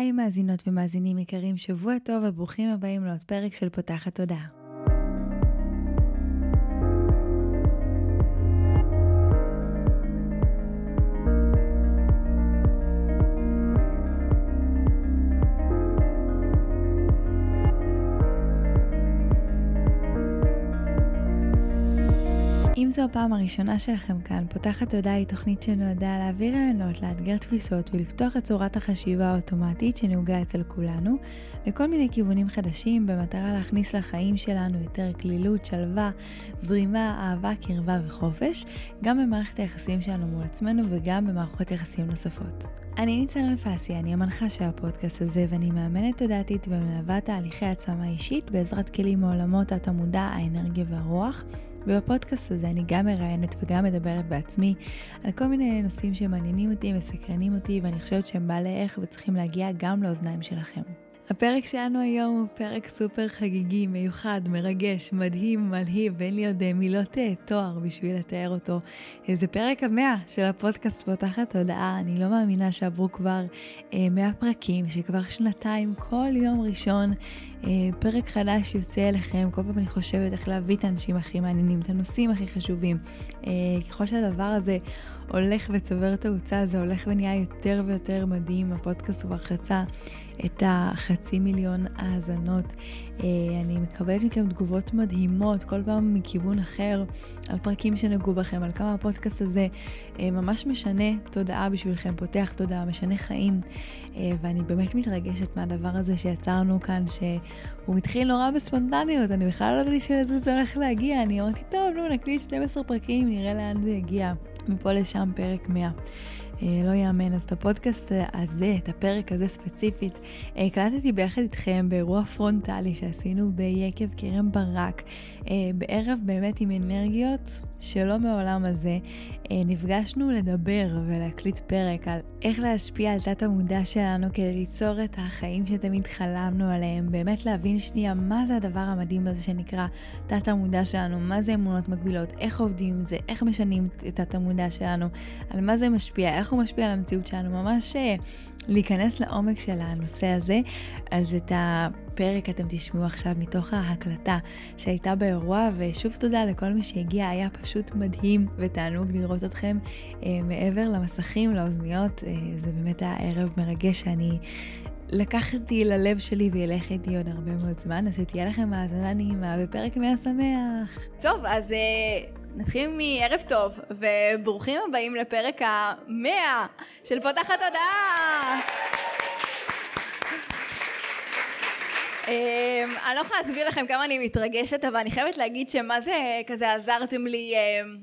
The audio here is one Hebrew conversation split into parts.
היי מאזינות ומאזינים יקרים, שבוע טוב וברוכים הבאים לעוד פרק של פותחת תודעה. זו הפעם הראשונה שלכם כאן, פותחת תודעה היא תוכנית שנועדה להעביר רעיונות, לאתגר תפיסות ולפתוח את צורת החשיבה האוטומטית שנהוגה אצל כולנו, לכל מיני כיוונים חדשים במטרה להכניס לחיים שלנו יותר כלילות, שלווה, זרימה, אהבה, קרבה וחופש, גם במערכת היחסים שלנו מול עצמנו וגם במערכות יחסים נוספות. אני ניצן אלפסי, אני המנחה של הפודקאסט הזה ואני מאמנת תודעתית ומלווה תהליכי עצמה אישית בעזרת כלים מעולמות התמודע, האנרגיה והרוח. ובפודקאסט הזה אני גם מראיינת וגם מדברת בעצמי על כל מיני נושאים שמעניינים אותי, מסקרנים אותי, ואני חושבת שהם בעלי ערך וצריכים להגיע גם לאוזניים שלכם. הפרק שלנו היום הוא פרק סופר חגיגי, מיוחד, מרגש, מדהים, מלהיב, ואין לי עוד אה, מילות אה, תואר בשביל לתאר אותו. אה, זה פרק המאה של הפודקאסט פותחת הודעה, אני לא מאמינה שעברו כבר מאה פרקים, שכבר שנתיים, כל יום ראשון פרק חדש יוצא אליכם, כל פעם אני חושבת איך להביא את האנשים הכי מעניינים, את הנושאים הכי חשובים. ככל שהדבר הזה הולך וצובר תאוצה, זה הולך ונהיה יותר ויותר מדהים, הפודקאסט כבר חצה את החצי מיליון האזנות. אה, אני מקבלת מכם תגובות מדהימות, כל פעם מכיוון אחר, על פרקים שנגעו בכם, על כמה הפודקאסט הזה אה, ממש משנה תודעה בשבילכם, פותח תודעה, משנה חיים. אה, ואני באמת מתרגשת מהדבר הזה שיצרנו כאן, שהוא מתחיל נורא בספונטניות, אני בכלל לא ידעתי שלזה זה הולך להגיע, אני אמרתי, טוב, נו, נקליט 12 פרקים, נראה לאן זה יגיע. מפה לשם פרק 100. אה, לא יאמן. אז את הפודקאסט הזה, את הפרק הזה ספציפית, אה, הקלטתי ביחד איתכם באירוע פרונטלי שעשינו ביקב כרם ברק, אה, בערב באמת עם אנרגיות שלא מעולם הזה. נפגשנו לדבר ולהקליט פרק על איך להשפיע על תת המודע שלנו כדי ליצור את החיים שתמיד חלמנו עליהם, באמת להבין שנייה מה זה הדבר המדהים הזה שנקרא תת המודע שלנו, מה זה אמונות מקבילות, איך עובדים עם זה, איך משנים את תת המודע שלנו, על מה זה משפיע, איך הוא משפיע על המציאות שלנו, ממש אה, להיכנס לעומק של הנושא הזה. אז את הפרק אתם תשמעו עכשיו מתוך ההקלטה שהייתה באירוע, ושוב תודה לכל מי שהגיע, היה פשוט מדהים ותענוג לראות אתכם אה, מעבר למסכים, לאוזניות, אה, זה באמת היה ערב מרגש שאני... לקח אותי ללב שלי וילך איתי עוד הרבה מאוד זמן, אז שתהיה לכם האזנה נעימה ופרק מהשמח. טוב, אז uh, נתחיל מערב טוב, וברוכים הבאים לפרק המאה של פותחת הודעה. אמ, אני לא יכולה להסביר לכם כמה אני מתרגשת, אבל אני חייבת להגיד שמה זה כזה עזרתם לי אמ,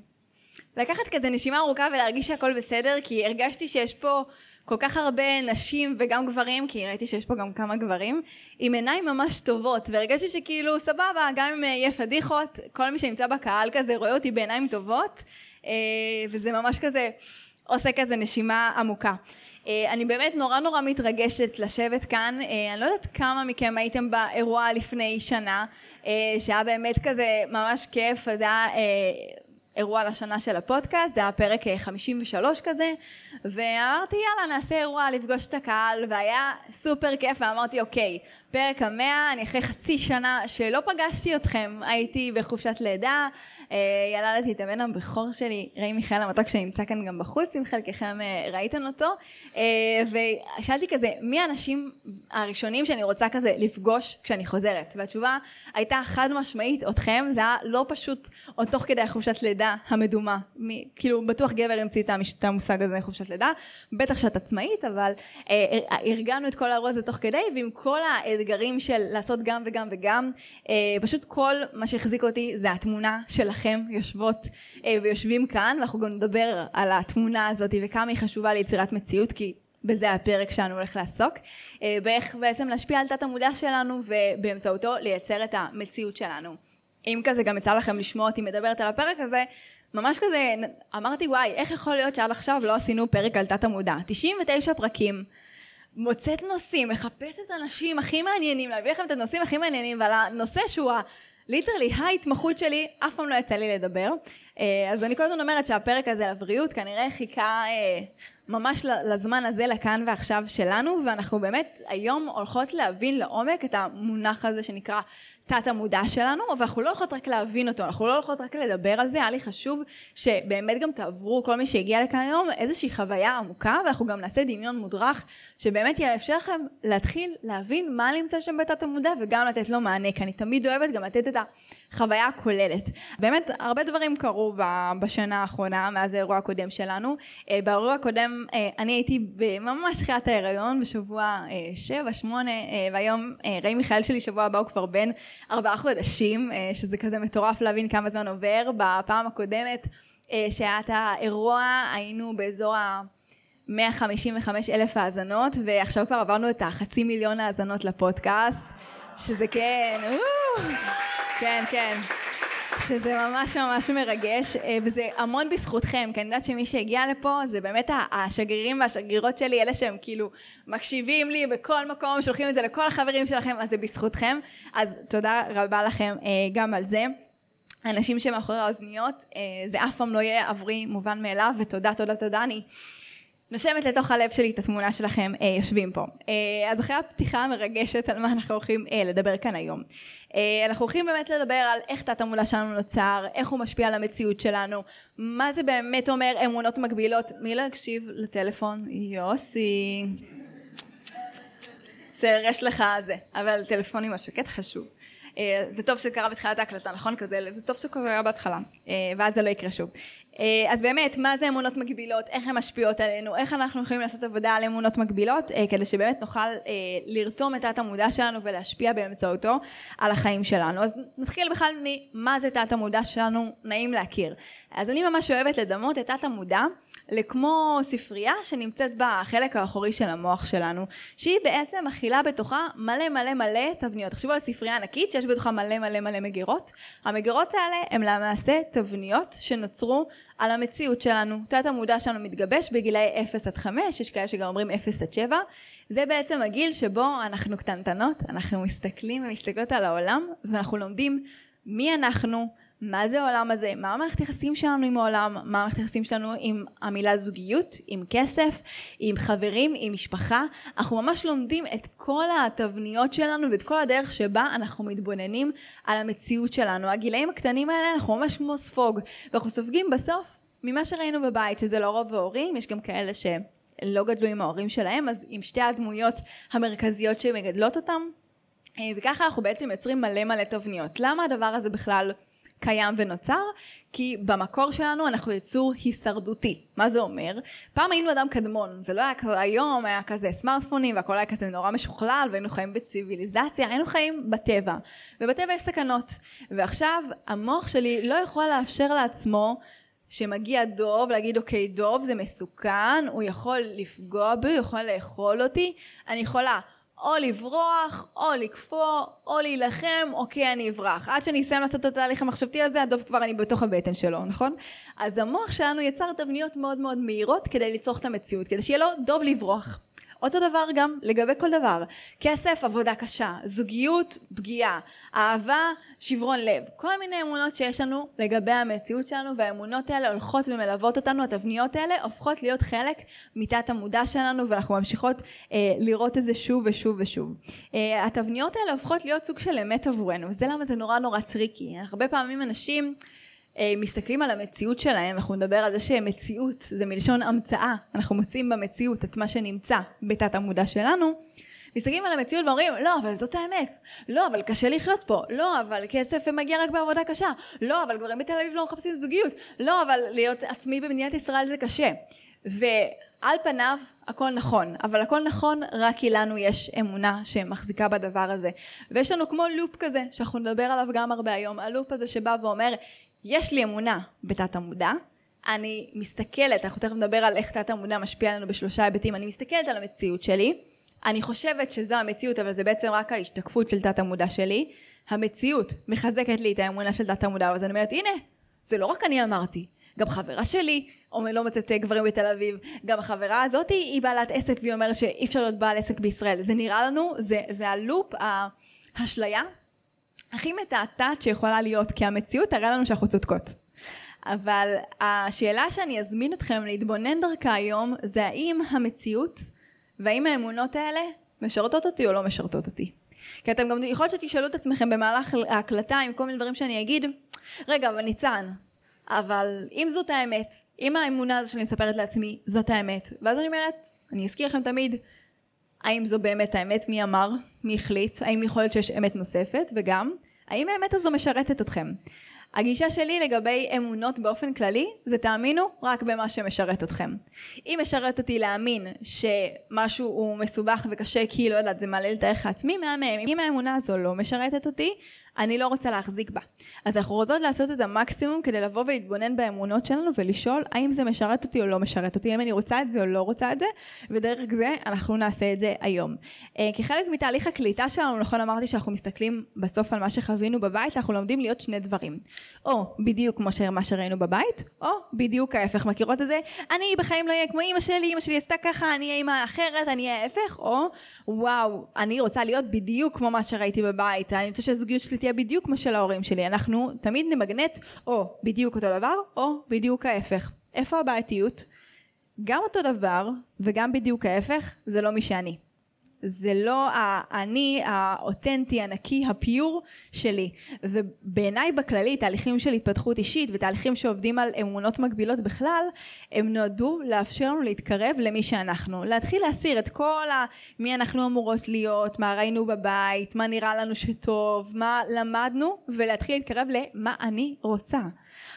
לקחת כזה נשימה ארוכה ולהרגיש שהכל בסדר, כי הרגשתי שיש פה כל כך הרבה נשים וגם גברים, כי ראיתי שיש פה גם כמה גברים, עם עיניים ממש טובות, והרגשתי שכאילו סבבה, גם אם יהיה פדיחות, כל מי שנמצא בקהל כזה רואה אותי בעיניים טובות, אה, וזה ממש כזה עושה כזה נשימה עמוקה. אה, אני באמת נורא נורא מתרגשת לשבת כאן, אה, אני לא יודעת כמה מכם הייתם באירוע לפני שנה, שהיה באמת כזה ממש כיף, זה היה אירוע לשנה של הפודקאסט, זה היה פרק 53 כזה, ואמרתי יאללה נעשה אירוע לפגוש את הקהל, והיה סופר כיף, ואמרתי אוקיי, פרק המאה, אני אחרי חצי שנה שלא פגשתי אתכם, הייתי בחופשת לידה, אה, ילדתי את הבן הבכור שלי, ראי מיכאל המתוק שנמצא כאן גם בחוץ, אם חלקכם אה, ראיתם אותו, אה, ושאלתי כזה, מי האנשים הראשונים שאני רוצה כזה לפגוש כשאני חוזרת? והתשובה הייתה חד משמעית, אתכם, זה היה לא פשוט עוד תוך כדי חופשת לידה המדומה, מ, כאילו בטוח גבר המציא את המושג הזה חופשת לידה, בטח שאת עצמאית, אבל ארגנו את כל האירוע הזה תוך כדי, ועם כל האתגרים האתגרים של לעשות גם וגם וגם, אה, פשוט כל מה שהחזיק אותי זה התמונה שלכם יושבות אה, ויושבים כאן, ואנחנו גם נדבר על התמונה הזאת וכמה היא חשובה ליצירת מציאות, כי בזה הפרק שלנו הולך לעסוק, אה, באיך בעצם להשפיע על תת המודע שלנו ובאמצעותו לייצר את המציאות שלנו. אם כזה גם יצא לכם לשמוע אותי מדברת על הפרק הזה, ממש כזה אמרתי וואי איך יכול להיות שעד עכשיו לא עשינו פרק על תת המודע? 99 פרקים מוצאת נושאים, מחפשת אנשים הכי מעניינים, להביא לכם את הנושאים הכי מעניינים, ועל הנושא שהוא ליטרלי ההתמחות שלי, אף פעם לא יצא לי לדבר. אה, אז אני כל הזמן אומרת שהפרק הזה על הבריאות כנראה חיכה אה, ממש לזמן הזה, לכאן ועכשיו שלנו, ואנחנו באמת היום הולכות להבין לעומק את המונח הזה שנקרא תת המודע שלנו, ואנחנו לא הולכות רק להבין אותו, אנחנו לא הולכות רק לדבר על זה, היה לי חשוב שבאמת גם תעברו, כל מי שהגיע לכאן היום, איזושהי חוויה עמוקה, ואנחנו גם נעשה דמיון מודרך, שבאמת יאפשר לכם להתחיל להבין מה נמצא שם בתת המודע, וגם לתת לו מענה, כי אני תמיד אוהבת גם לתת את החוויה הכוללת. באמת, הרבה דברים קרו בשנה האחרונה, מאז האירוע הקודם שלנו. אה, באירוע הקודם, אה, אני הייתי ממש תחילת ההיריון, בשבוע אה, שבע, שמונה, והיום ראי מיכאל שלי שבוע הבא הוא כבר בן ארבעה חודשים, אה, שזה כזה מטורף להבין כמה זמן עובר. בפעם הקודמת אה, שהיה את האירוע היינו באזור ה... 155 אלף האזנות, ועכשיו כבר עברנו את החצי מיליון האזנות לפודקאסט, שזה כן, כן, כן. שזה ממש ממש מרגש, אה, וזה המון בזכותכם, כי אני יודעת שמי שהגיע לפה זה באמת השגרירים והשגרירות שלי, אלה שהם כאילו מקשיבים לי בכל מקום, שולחים את זה לכל החברים שלכם, אז זה בזכותכם, אז תודה רבה לכם אה, גם על זה. אנשים שמאחורי האוזניות, אה, זה אף פעם לא יהיה עבורי מובן מאליו, ותודה, תודה, תודה, אני נושמת לתוך הלב שלי את התמונה שלכם אה, יושבים פה. אה, אז אחרי הפתיחה המרגשת על מה אנחנו הולכים אה, לדבר כאן היום. אה, אנחנו הולכים באמת לדבר על איך תת המודע שלנו נוצר, איך הוא משפיע על המציאות שלנו, מה זה באמת אומר אמונות מגבילות. מי לא יקשיב לטלפון? יוסי. בסדר, יש לך זה, אבל טלפונים השקט חשוב. אה, זה טוב שקרה בתחילת ההקלטה, נכון? כזה, זה טוב שקרה בהתחלה, אה, ואז זה לא יקרה שוב. אה, אז באמת, מה זה אמונות מגבילות, איך הן משפיעות עלינו, איך אנחנו יכולים לעשות עבודה על אמונות מגבילות, כדי שבאמת נוכל לרתום את תת המודע שלנו ולהשפיע באמצעותו על החיים שלנו. אז נתחיל בכלל ממה זה תת המודע שלנו, נעים להכיר. אז אני ממש אוהבת לדמות את תת המודע לכמו ספרייה שנמצאת בחלק האחורי של המוח שלנו, שהיא בעצם מכילה בתוכה מלא מלא מלא תבניות. תחשבו על ספרייה ענקית שיש בתוכה מלא מלא מלא מגירות. המגירות האלה הן למעשה תבניות שנוצרו על המציאות שלנו. תת המודע שלנו מתגבש בגילאי 0 עד 5, יש כאלה שגם אומרים 0 עד 7. זה בעצם הגיל שבו אנחנו קטנטנות, אנחנו מסתכלים ומסתכלות על העולם ואנחנו לומדים מי אנחנו, מה זה העולם הזה, מה המערכת יחסים שלנו עם העולם, מה המערכת יחסים שלנו עם המילה זוגיות, עם כסף, עם חברים, עם משפחה. אנחנו ממש לומדים את כל התבניות שלנו ואת כל הדרך שבה אנחנו מתבוננים על המציאות שלנו. הגילאים הקטנים האלה אנחנו ממש כמו ספוג, ואנחנו סופגים בסוף ממה שראינו בבית, שזה לא רוב ההורים, יש גם כאלה שלא גדלו עם ההורים שלהם, אז עם שתי הדמויות המרכזיות שמגדלות אותם. אה, וככה אנחנו בעצם יוצרים מלא מלא תבניות. למה הדבר הזה בכלל קיים ונוצר, כי במקור שלנו אנחנו יצור הישרדותי. מה זה אומר? פעם היינו אדם קדמון, זה לא היה כזה, היום היה כזה סמארטפונים והכל היה כזה נורא משוכלל והיינו חיים בציוויליזציה, היינו חיים בטבע. ובטבע יש סכנות. ועכשיו המוח שלי לא יכול לאפשר לעצמו שמגיע דוב, להגיד אוקיי דוב זה מסוכן, הוא יכול לפגוע בי, הוא יכול לאכול אותי, אני יכולה או לברוח, או לקפוא, או להילחם, אוקיי אני אברח. עד שאני אסיים לעשות את התהליך המחשבתי הזה, הדוב כבר אני בתוך הבטן שלו, נכון? אז המוח שלנו יצר תבניות מאוד מאוד מהירות כדי לצרוך את המציאות, כדי שיהיה לו דוב לברוח. אותו דבר גם לגבי כל דבר. כסף, עבודה קשה. זוגיות, פגיעה. אהבה, שברון לב. כל מיני אמונות שיש לנו לגבי המציאות שלנו, והאמונות האלה הולכות ומלוות אותנו, התבניות האלה הופכות להיות חלק מתת המודע שלנו, ואנחנו ממשיכות אה, לראות את זה שוב ושוב ושוב. אה, התבניות האלה הופכות להיות סוג של אמת עבורנו, וזה למה זה נורא נורא טריקי. הרבה פעמים אנשים... אה, מסתכלים על המציאות שלהם, אנחנו נדבר על זה שמציאות זה מלשון המצאה, אנחנו מוצאים במציאות את מה שנמצא בתת המודע שלנו, מסתכלים על המציאות ואומרים, לא, אבל זאת האמת. לא, אבל קשה לחיות פה. לא, אבל כסף מגיע רק בעבודה קשה. לא, אבל גברים בתל אביב לא מחפשים זוגיות. לא, אבל להיות עצמי במדינת ישראל זה קשה. ועל פניו הכל נכון, אבל הכל נכון רק כי לנו יש אמונה שמחזיקה בדבר הזה. ויש לנו כמו לופ כזה, שאנחנו נדבר עליו גם הרבה היום, הלופ הזה שבא ואומר, יש לי אמונה בתת המודע, אני מסתכלת, אנחנו תכף נדבר על איך תת המודע משפיע עלינו בשלושה היבטים, אני מסתכלת על המציאות שלי, אני חושבת שזו המציאות, אבל זה בעצם רק ההשתקפות של תת המודע שלי, המציאות מחזקת לי את האמונה של תת המודע, אז אני אומרת, הנה, זה לא רק אני אמרתי, גם חברה שלי לא מוצאת גברים בתל אביב, גם החברה הזאת היא בעלת עסק והיא אומרת שאי אפשר להיות בעל עסק בישראל, זה נראה לנו, זה, זה הלופ, האשליה הכי מתעתעת שיכולה להיות, כי המציאות תראה לנו שאנחנו צודקות. אבל השאלה שאני אזמין אתכם להתבונן דרכה היום זה האם המציאות והאם האמונות האלה משרתות אותי או לא משרתות אותי. כי אתם גם יכול להיות שתשאלו את עצמכם במהלך ההקלטה עם כל מיני דברים שאני אגיד, רגע אבל ניצן, אבל אם זאת האמת, אם האמונה הזו שאני מספרת לעצמי זאת האמת, ואז אני אומרת, אני אזכיר לכם תמיד, האם זו באמת האמת, מי אמר, מי החליט, האם יכול להיות שיש אמת נוספת, וגם, האם האמת הזו משרתת אתכם? הגישה שלי לגבי אמונות באופן כללי זה תאמינו רק במה שמשרת אתכם. אם משרת אותי להאמין שמשהו הוא מסובך וקשה כי לא יודעת זה מעלה לי את הערך העצמי מהמם אם האמונה הזו לא משרתת אותי אני לא רוצה להחזיק בה. אז אנחנו רוצות לעשות את המקסימום כדי לבוא ולהתבונן באמונות שלנו ולשאול האם זה משרת אותי או לא משרת אותי, האם אני רוצה את זה או לא רוצה את זה, ודרך זה אנחנו נעשה את זה היום. אה, כחלק מתהליך הקליטה שלנו, נכון אמרתי שאנחנו מסתכלים בסוף על מה שחווינו בבית, אנחנו לומדים להיות שני דברים. או בדיוק כמו מה שראינו בבית, או בדיוק ההפך. מכירות את זה? אני בחיים לא אהיה כמו אימא שלי, אימא שלי עשתה ככה, אני אהיה אימא אחרת, אני אהיה ההפך, או וואו, אני רוצה להיות בדיוק כמו מה שראיתי בבית, אני רוצה שהזוגיות שלי תהיה בדיוק כמו של ההורים שלי. אנחנו תמיד נמגנט או בדיוק אותו דבר או בדיוק ההפך. איפה הבעייתיות? גם אותו דבר וגם בדיוק ההפך זה לא מי שאני. זה לא האני האותנטי, הנקי, הפיור שלי. ובעיניי בכללי, תהליכים של התפתחות אישית ותהליכים שעובדים על אמונות מגבילות בכלל, הם נועדו לאפשר לנו להתקרב למי שאנחנו. להתחיל להסיר את כל ה... מי אנחנו אמורות להיות, מה ראינו בבית, מה נראה לנו שטוב, מה למדנו, ולהתחיל להתקרב למה אני רוצה.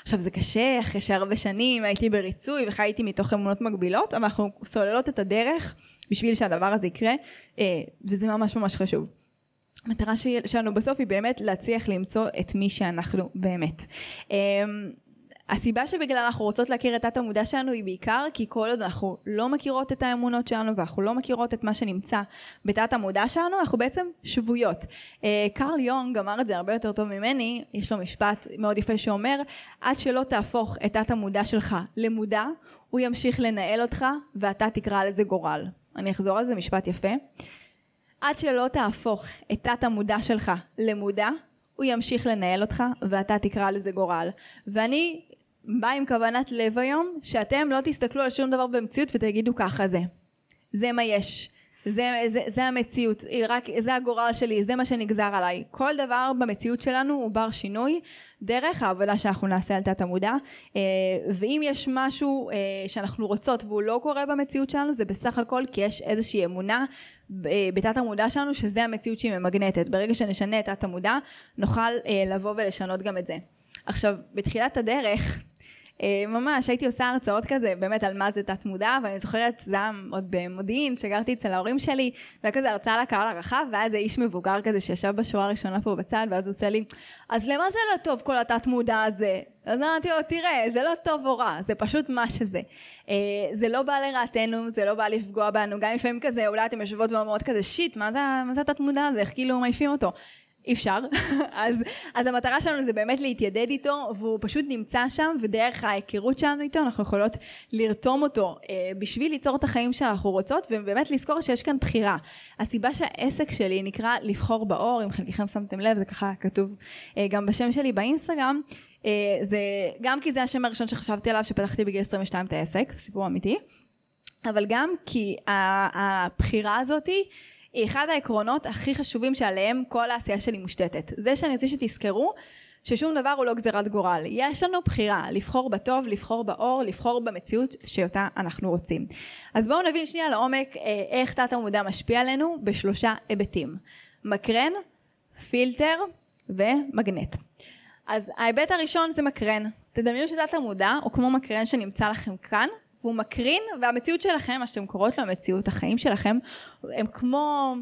עכשיו זה קשה, אחרי שהרבה שנים הייתי בריצוי וחייתי מתוך אמונות מגבילות, אבל אנחנו סוללות את הדרך בשביל שהדבר הזה יקרה, אה, וזה ממש ממש חשוב. המטרה שלנו בסוף היא באמת להצליח למצוא את מי שאנחנו באמת. אמ, הסיבה שבגלל אנחנו רוצות להכיר את תת המודע שלנו היא בעיקר כי כל עוד אנחנו לא מכירות את האמונות שלנו ואנחנו לא מכירות את מה שנמצא בתת המודע שלנו אנחנו בעצם שבויות. אה, קרל יונג אמר את זה הרבה יותר טוב ממני יש לו משפט מאוד יפה שאומר עד שלא תהפוך את תת המודע שלך למודע הוא ימשיך לנהל אותך ואתה תקרא לזה גורל. אני אחזור על זה משפט יפה. עד שלא תהפוך את תת המודע שלך למודע הוא ימשיך לנהל אותך ואתה תקרא לזה גורל. ואני באה עם כוונת לב היום, שאתם לא תסתכלו על שום דבר במציאות ותגידו ככה זה. זה מה יש. זה, זה, זה המציאות, רק, זה הגורל שלי, זה מה שנגזר עליי. כל דבר במציאות שלנו הוא בר שינוי דרך העבודה שאנחנו נעשה על תת המודע, אה, ואם יש משהו אה, שאנחנו רוצות והוא לא קורה במציאות שלנו, זה בסך הכל כי יש איזושהי אמונה אה, בתת המודע שלנו שזה המציאות שהיא ממגנטת. ברגע שנשנה את תת המודע, נוכל לבוא ולשנות גם את זה. עכשיו, בתחילת הדרך, ממש הייתי עושה הרצאות כזה באמת על מה זה תת מודע ואני זוכרת זה היה עוד במודיעין שגרתי אצל ההורים שלי זה היה כזה הרצאה לקהל הרחב ואז איש מבוגר כזה שישב בשורה הראשונה פה בצד ואז הוא עושה לי אז למה זה לא טוב כל התת מודע הזה? אז אמרתי לו תראה זה לא טוב או רע זה פשוט מה שזה. אה, זה לא בא לרעתנו זה לא בא לפגוע בנו גם לפעמים כזה אולי אתם יושבות ואומרות כזה שיט מה זה התת מודע הזה? איך כאילו מעיפים אותו אי אפשר, אז, אז המטרה שלנו זה באמת להתיידד איתו והוא פשוט נמצא שם ודרך ההיכרות שלנו איתו אנחנו יכולות לרתום אותו אה, בשביל ליצור את החיים שאנחנו רוצות ובאמת לזכור שיש כאן בחירה. הסיבה שהעסק שלי נקרא לבחור באור, אם חלקכם שמתם לב זה ככה כתוב אה, גם בשם שלי באינסטגרם, אה, זה גם כי זה השם הראשון שחשבתי עליו שפתחתי בגיל 22 את העסק, סיפור אמיתי, אבל גם כי הבחירה הזאתי היא אחד העקרונות הכי חשובים שעליהם כל העשייה שלי מושתתת. זה שאני רוצה שתזכרו ששום דבר הוא לא גזירת גורל. יש לנו בחירה לבחור בטוב, לבחור באור, לבחור במציאות שאותה אנחנו רוצים. אז בואו נבין שנייה לעומק אה, איך תת המודע משפיע עלינו בשלושה היבטים. מקרן, פילטר ומגנט. אז ההיבט הראשון זה מקרן. תדמיינו שתת המודע הוא כמו מקרן שנמצא לכם כאן והוא מקרין, והמציאות שלכם, מה שאתם קוראות לו המציאות, החיים שלכם, הם כמו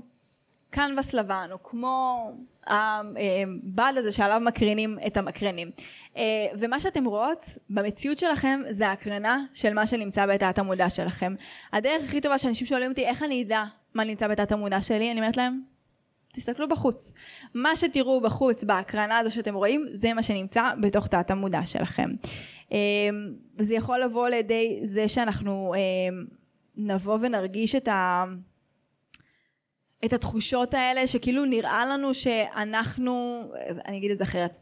קנבס לבן, או כמו הבד הזה שעליו מקרינים את המקרנים. אה, ומה שאתם רואות במציאות שלכם זה ההקרנה של מה שנמצא בתת המודע שלכם. הדרך הכי טובה שאנשים שואלים אותי איך אני אדע מה נמצא בתת המודע שלי, אני אומרת להם, תסתכלו בחוץ. מה שתראו בחוץ, בהקרנה הזו שאתם רואים, זה מה שנמצא בתוך תת המודע שלכם. אמ, זה יכול לבוא לידי זה שאנחנו אמ, נבוא ונרגיש את ה... את התחושות האלה שכאילו נראה לנו שאנחנו, אני אגיד את זה אחרת,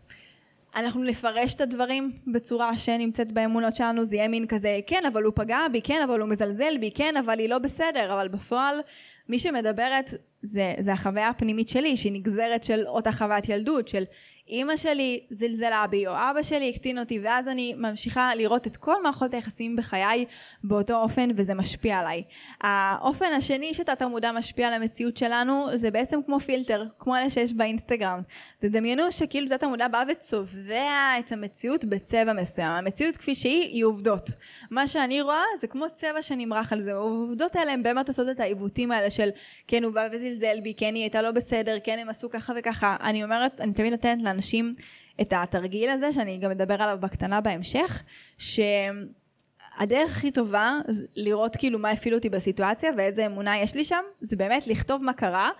אנחנו נפרש את הדברים בצורה שנמצאת באמונות שלנו, זה יהיה מין כזה, כן, אבל הוא פגע בי, כן, אבל הוא מזלזל בי, כן, אבל היא לא בסדר, אבל בפועל מי שמדברת זה, זה החוויה הפנימית שלי, שהיא נגזרת של אותה חוויית ילדות, של אימא שלי זלזלה בי, או אבא שלי הקטין אותי, ואז אני ממשיכה לראות את כל מערכות היחסים בחיי באותו אופן, וזה משפיע עליי. האופן השני שתת המודע משפיע על המציאות שלנו, זה בעצם כמו פילטר, כמו אלה שיש באינסטגרם. תדמיינו שכאילו תת המודע בא וצובע את המציאות בצבע מסוים. המציאות כפי שהיא, היא עובדות. מה שאני רואה זה כמו צבע שנמרח על זה. העובדות האלה הן באמת עושות את העיוותים האלה של כן הוא בא וזלזל בי, כן היא הייתה לא בסדר, כן הם עשו ככה וככה. אני אומרת, אני תמיד נותנת לאנשים את התרגיל הזה, שאני גם אדבר עליו בקטנה בהמשך, שהדרך הכי טובה לראות כאילו מה הפעיל אותי בסיטואציה ואיזה אמונה יש לי שם, זה באמת לכתוב מה קרה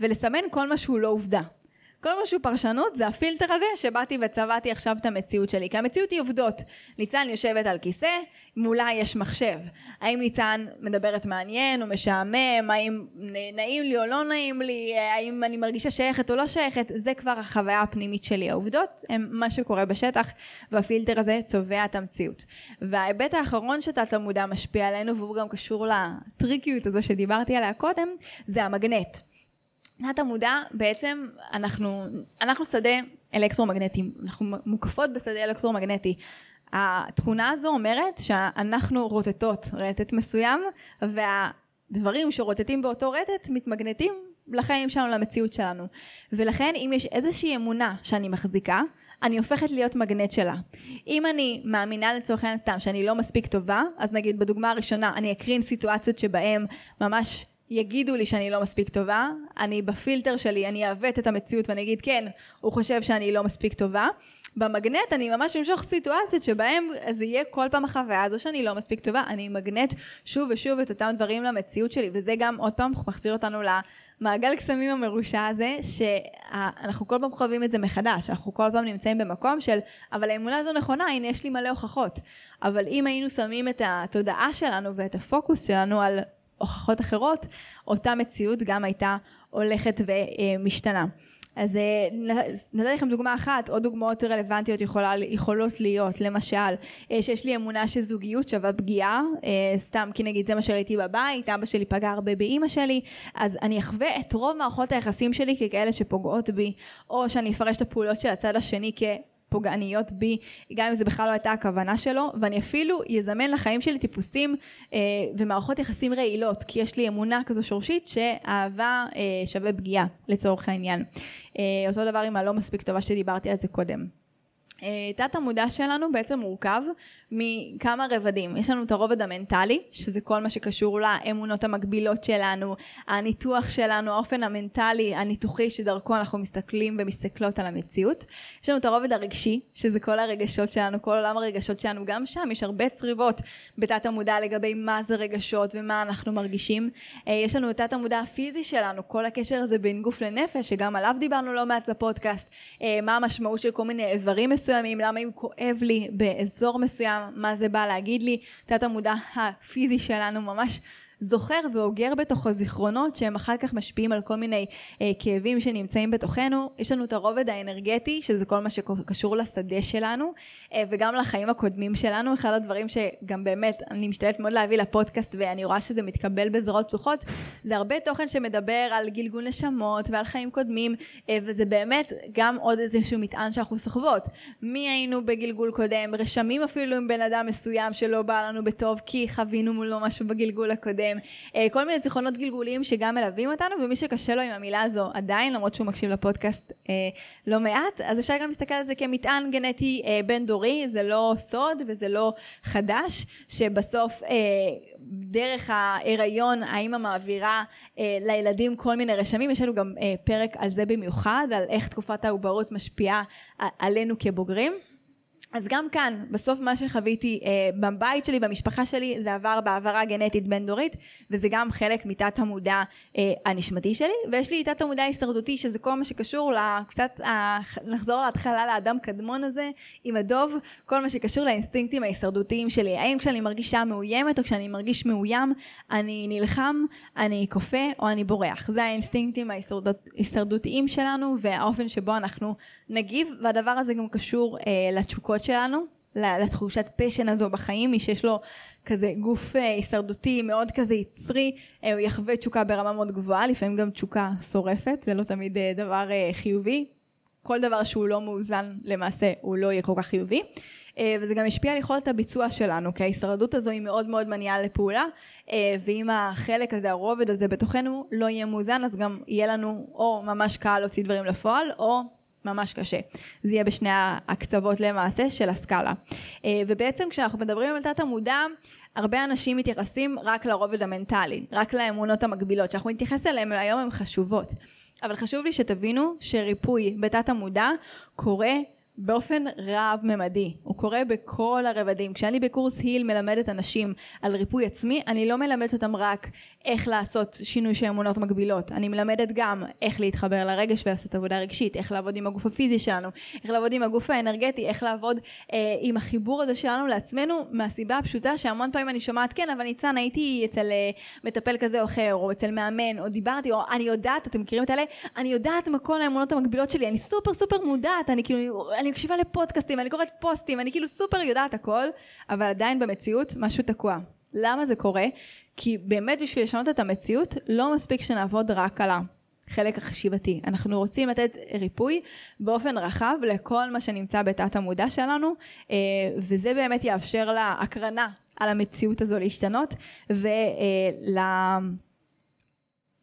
ולסמן כל מה שהוא לא עובדה. כל מה שהוא פרשנות זה הפילטר הזה שבאתי וצבעתי עכשיו את המציאות שלי. כי המציאות היא עובדות. ניצן יושבת על כיסא, מולה יש מחשב. האם ניצן מדברת מעניין או משעמם, האם נעים לי או לא נעים לי, האם אני מרגישה שייכת או לא שייכת, זה כבר החוויה הפנימית שלי. העובדות הם מה שקורה בשטח, והפילטר הזה צובע את המציאות. וההיבט האחרון שתת המודע משפיע עלינו, והוא גם קשור לטריקיות הזו שדיברתי עליה קודם, זה המגנט. תת המודע בעצם אנחנו, אנחנו שדה אלקטרומגנטי, אנחנו מוקפות בשדה אלקטרומגנטי. התכונה הזו אומרת שאנחנו רוטטות רטט מסוים והדברים שרוטטים באותו רטט מתמגנטים לחיים שלנו, למציאות שלנו. ולכן אם יש איזושהי אמונה שאני מחזיקה, אני הופכת להיות מגנט שלה. אם אני מאמינה לצורך העניין סתם שאני לא מספיק טובה, אז נגיד בדוגמה הראשונה אני אקרין סיטואציות שבהן ממש יגידו לי שאני לא מספיק טובה, אני בפילטר שלי, אני אעוות את המציאות ואני אגיד כן, הוא חושב שאני לא מספיק טובה. במגנט אני ממש אמשוך סיטואציות שבהם זה יהיה כל פעם החוויה הזו שאני לא מספיק טובה, אני מגנט שוב ושוב את אותם דברים למציאות שלי, וזה גם עוד פעם מחזיר אותנו למעגל קסמים המרושע הזה, שאנחנו כל פעם חווים את זה מחדש, אנחנו כל פעם נמצאים במקום של, אבל האמונה הזו נכונה, הנה יש לי מלא הוכחות. אבל אם היינו שמים את התודעה שלנו ואת הפוקוס שלנו על הוכחות אחרות, אותה מציאות גם הייתה הולכת ומשתנה. אז אה, נתתי לכם דוגמה אחת, עוד דוגמאות רלוונטיות יכולה, יכולות להיות, למשל, אה, שיש לי אמונה שזוגיות שווה פגיעה, אה, סתם כי נגיד זה מה שראיתי בבית, אבא שלי פגע הרבה באימא שלי, אז אני אחווה את רוב מערכות היחסים שלי ככאלה שפוגעות בי, או שאני אפרש את הפעולות של הצד השני כ... פוגעניות בי, גם אם זה בכלל לא הייתה הכוונה שלו, ואני אפילו יזמן לחיים שלי טיפוסים אה, ומערכות יחסים רעילות, כי יש לי אמונה כזו שורשית שאהבה אה, שווה פגיעה לצורך העניין. אה, אותו דבר עם הלא מספיק טובה שדיברתי על זה קודם. אה, תת המודע שלנו בעצם מורכב מכמה רבדים. יש לנו את הרובד המנטלי, שזה כל מה שקשור לאמונות המקבילות שלנו, הניתוח שלנו, האופן המנטלי, הניתוחי שדרכו אנחנו מסתכלים ומסתכלות על המציאות. יש לנו את הרובד הרגשי, שזה כל הרגשות שלנו, כל עולם הרגשות שלנו, גם שם יש הרבה צריבות בתת המודע לגבי מה זה רגשות ומה אנחנו מרגישים. אה, יש לנו את תת המודע הפיזי שלנו, כל הקשר הזה בין גוף לנפש, שגם עליו דיברנו לא מעט בפודקאסט, אה, מה המשמעות של כל מיני איברים מסוימים, למה אם כואב לי באזור מסוים, מה זה בא להגיד לי, תת המודע הפיזי שלנו ממש זוכר ואוגר בתוכו זיכרונות שהם אחר כך משפיעים על כל מיני אה, כאבים שנמצאים בתוכנו. יש לנו את הרובד האנרגטי, שזה כל מה שקשור לשדה שלנו, אה, וגם לחיים הקודמים שלנו. אחד הדברים שגם באמת אני משתדלת מאוד להביא לפודקאסט ואני רואה שזה מתקבל בזרועות פתוחות, זה הרבה תוכן שמדבר על גלגול נשמות ועל חיים קודמים, אה, וזה באמת גם עוד איזשהו מטען שאנחנו סוחבות. מי היינו בגלגול קודם, רשמים אפילו עם בן אדם מסוים שלא בא לנו בטוב כי חווינו מולו משהו בגלגול הקודם. עליהם, אה, כל מיני זיכרונות גלגוליים שגם מלווים אותנו, ומי שקשה לו עם המילה הזו עדיין, למרות שהוא מקשיב לפודקאסט אה, לא מעט, אז אפשר גם להסתכל על זה כמטען גנטי אה, בין דורי, זה לא סוד וזה לא חדש, שבסוף דרך ההיריון האימא מעבירה לילדים כל מיני רשמים, יש לנו גם פרק על זה במיוחד, על איך תקופת העוברות משפיעה עלינו כבוגרים. אז גם כאן, בסוף מה שחוויתי אה, בבית שלי, במשפחה שלי, זה עבר בהעברה גנטית בין דורית, וזה גם חלק מתת המודע אה, הנשמתי שלי, ויש לי תת המודע ההישרדותי, שזה כל מה שקשור לקצת, אה, נחזור להתחלה לאדם קדמון הזה, עם הדוב, כל מה שקשור לאינסטינקטים ההישרדותיים שלי. האם כשאני מרגישה מאוימת, או כשאני מרגיש מאוים, אני נלחם, אני כופה, או אני בורח. זה האינסטינקטים ההישרדותיים שלנו, והאופן שבו אנחנו נגיב, והדבר הזה גם קשור אה, לתשוקות. היכולות שלנו, לתחושת פשן הזו בחיים, מי שיש לו כזה גוף אה, הישרדותי מאוד כזה יצרי, אה, הוא יחווה תשוקה ברמה מאוד גבוהה, לפעמים גם תשוקה שורפת, זה לא תמיד אה, דבר חיובי. כל דבר שהוא לא מאוזן למעשה הוא לא יהיה כל כך חיובי וזה גם ישפיע על יכולת הביצוע שלנו כי ההישרדות הזו היא מאוד מאוד מניעה לפעולה ואם החלק הזה הרובד הזה בתוכנו לא יהיה מאוזן אז גם יהיה לנו או ממש קל להוציא דברים לפועל או ממש קשה. זה יהיה בשני הקצוות למעשה של הסקאלה. אה, ובעצם כשאנחנו מדברים על תת המודע, הרבה אנשים מתייחסים רק לרובד המנטלי, רק לאמונות המקבילות, שאנחנו נתייחס אליהן היום הן חשובות. אבל חשוב לי שתבינו שריפוי בתת המודע קורה באופן רב-ממדי, הוא קורה בכל הרבדים. כשאני בקורס היל מלמדת אנשים על ריפוי עצמי, אני לא מלמדת אותם רק איך לעשות שינוי של אמונות מגבילות, אני מלמדת גם איך להתחבר לרגש ולעשות עבודה רגשית, איך לעבוד עם הגוף הפיזי שלנו, איך לעבוד עם הגוף האנרגטי, איך לעבוד אה, עם החיבור הזה שלנו לעצמנו, מהסיבה הפשוטה שהמון פעמים אני שומעת, כן, אבל ניצן, הייתי אצל אה, מטפל כזה או אחר, או אצל מאמן, או דיברתי, או אני יודעת, אתם מכירים את אלה? אני יודעת מה כל האמונות המקבילות שלי, אני סופר סופר מודעת, אני כאילו, אני מקשיבה לפודקאסטים, אני קוראת פוסטים, אני כאילו סופר יודעת הכל, אבל עדיין במציאות משהו תקוע. למה זה קורה? כי באמת בשביל לשנות את המציאות, לא מספיק שנעבוד רק על החלק החשיבתי. אנחנו רוצים לתת ריפוי באופן רחב לכל מה שנמצא בתת המודע שלנו, אה, וזה באמת יאפשר להקרנה על המציאות הזו להשתנות, ול...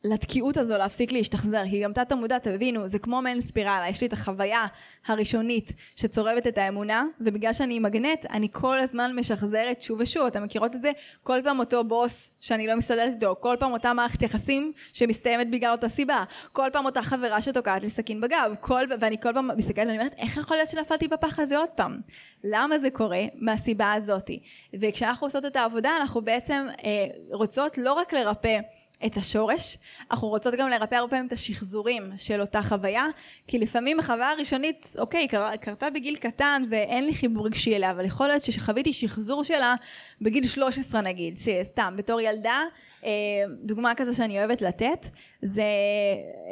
לתקיעות הזו להפסיק להשתחזר, כי גם תת המודע, תבינו, זה כמו מעין ספירלה, יש לי את החוויה הראשונית שצורבת את האמונה, ובגלל שאני מגנט, אני כל הזמן משחזרת שוב ושוב, אתם מכירות את זה? כל פעם אותו בוס שאני לא מסתדרת איתו, כל פעם אותה מערכת יחסים שמסתיימת בגלל אותה סיבה, כל פעם אותה חברה שתוקעת לי סכין בגב, כל, ואני כל פעם מסתכלת ואני אומרת, איך יכול להיות שנפלתי בפח הזה עוד פעם? למה זה קורה? מהסיבה הזאתי. וכשאנחנו עושות את העבודה, אנחנו בעצם אה, רוצות לא רק לרפא את השורש, אנחנו רוצות גם לרפא הרבה פעמים את השחזורים של אותה חוויה, כי לפעמים החוויה הראשונית, אוקיי, קר, קרתה בגיל קטן ואין לי חיבור רגשי אליה, אבל יכול להיות שחוויתי שחזור שלה בגיל 13 נגיד, שסתם, בתור ילדה, אה, דוגמה כזו שאני אוהבת לתת, זה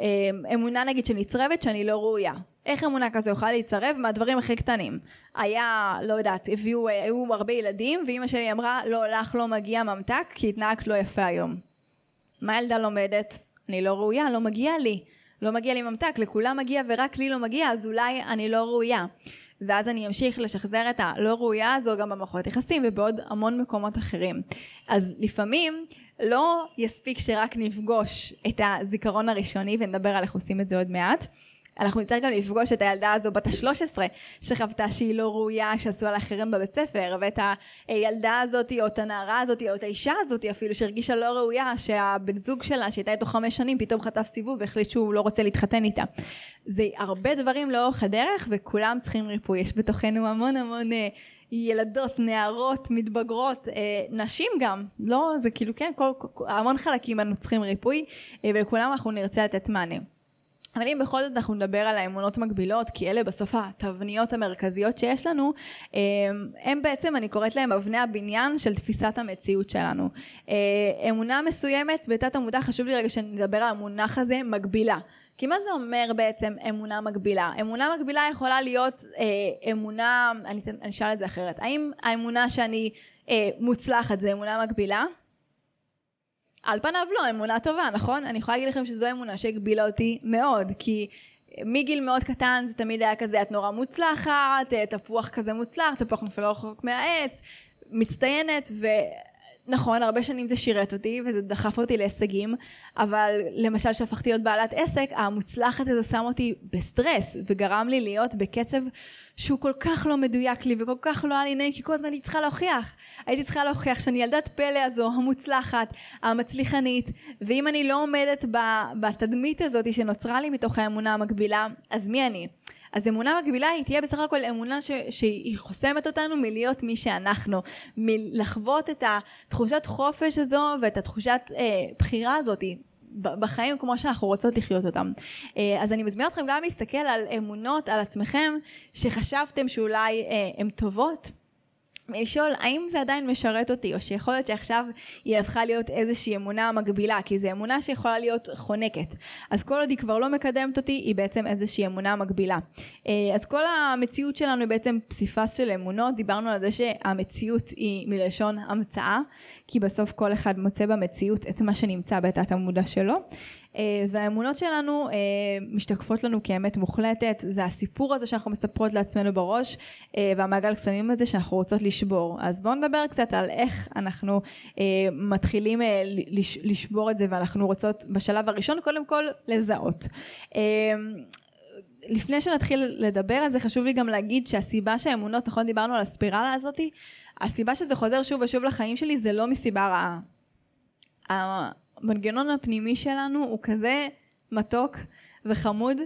אה, אמונה נגיד שנצרבת שאני לא ראויה. איך אמונה כזו יכולה להצרב מהדברים הכי קטנים? היה, לא יודעת, הביאו, היו הרבה ילדים, ואימא שלי אמרה, לא, לך לא מגיע ממתק, כי התנהגת לא יפה היום. מה ילדה לומדת? אני לא ראויה, לא מגיע לי. לא מגיע לי ממתק, לכולם מגיע ורק לי לא מגיע, אז אולי אני לא ראויה. ואז אני אמשיך לשחזר את הלא ראויה הזו גם במערכות יחסים ובעוד המון מקומות אחרים. אז לפעמים לא יספיק שרק נפגוש את הזיכרון הראשוני ונדבר על איך עושים את זה עוד מעט, אנחנו נצטרך גם לפגוש את הילדה הזו בת ה-13 שחוותה שהיא לא ראויה שעשו עליה חרם בבית ספר ואת הילדה הזאת או את הנערה הזאת או את האישה הזאת אפילו שהרגישה לא ראויה שהבן זוג שלה שהייתה איתו חמש שנים פתאום חטף סיבוב והחליט שהוא לא רוצה להתחתן איתה. זה הרבה דברים לאורך הדרך וכולם צריכים ריפוי יש בתוכנו המון המון אה, ילדות, נערות, מתבגרות, אה, נשים גם, לא, זה כאילו כן, כל, המון חלקים אנו צריכים ריפוי אה, ולכולם אנחנו נרצה לתת מענה. אבל אם בכל זאת אנחנו נדבר על האמונות מגבילות, כי אלה בסוף התבניות המרכזיות שיש לנו, הם הם בעצם, אני קוראת להם אבני הבניין של תפיסת המציאות שלנו. אה, אמונה מסוימת בתת המודע, חשוב לי רגע שנדבר על המונח הזה, מגבילה. כי מה זה אומר בעצם אמונה מגבילה? אמונה מגבילה יכולה להיות אה, אמונה, אני אשאל את זה אחרת, האם האמונה שאני אה, מוצלחת זה אמונה מגבילה? על פניו לא, אמונה טובה, נכון? אני יכולה להגיד לכם שזו אמונה שהגבילה אותי מאוד, כי מגיל מאוד קטן זה תמיד היה כזה, את נורא מוצלחת, תפוח כזה מוצלח, תפוח נופל רחוק מהעץ, מצטיינת, ו... נכון, הרבה שנים זה שירת אותי וזה דחף אותי להישגים, אבל למשל כשהפכתי להיות בעלת עסק, המוצלחת הזו שם אותי בסטרס וגרם לי להיות בקצב שהוא כל כך לא מדויק לי וכל כך לא היה לי נעים, כי כל הזמן הייתי צריכה להוכיח. הייתי צריכה להוכיח שאני ילדת פלא הזו, המוצלחת, המצליחנית, ואם אני לא עומדת בתדמית הזאת שנוצרה לי מתוך האמונה המקבילה, אז מי אני? אז אמונה מקבילה היא תהיה בסך הכל אמונה ש, שהיא חוסמת אותנו מלהיות מי שאנחנו, מלחוות את התחושת חופש הזו ואת התחושת אה, בחירה הזאת בחיים כמו שאנחנו רוצות לחיות אותם. אה, אז אני מזמינה אתכם גם להסתכל על אמונות, על עצמכם, שחשבתם שאולי אה, הן טובות. לשאול האם זה עדיין משרת אותי, או שיכול להיות שעכשיו היא הפכה להיות איזושהי אמונה מקבילה, כי זו אמונה שיכולה להיות חונקת. אז כל עוד היא כבר לא מקדמת אותי, היא בעצם איזושהי אמונה מקבילה. אה, אז כל המציאות שלנו היא בעצם פסיפס של אמונות, דיברנו על זה שהמציאות היא מלשון המצאה, כי בסוף כל אחד מוצא במציאות את מה שנמצא בתת המודע שלו. אה, והאמונות שלנו אה, משתקפות לנו כאמת מוחלטת, זה הסיפור הזה שאנחנו מספרות לעצמנו בראש אה, והמעגל קסמים הזה שאנחנו רוצות לשבור. אז בואו נדבר קצת על איך אנחנו מתחילים לשבור את זה ואנחנו רוצות בשלב הראשון קודם כל לזהות. לפני שנתחיל לדבר על זה חשוב לי גם להגיד שהסיבה שהאמונות, נכון דיברנו על הספירלה הזאתי, הסיבה שזה חוזר שוב ושוב לחיים שלי זה לא מסיבה רעה. המנגנון הפנימי שלנו הוא כזה מתוק וחמוד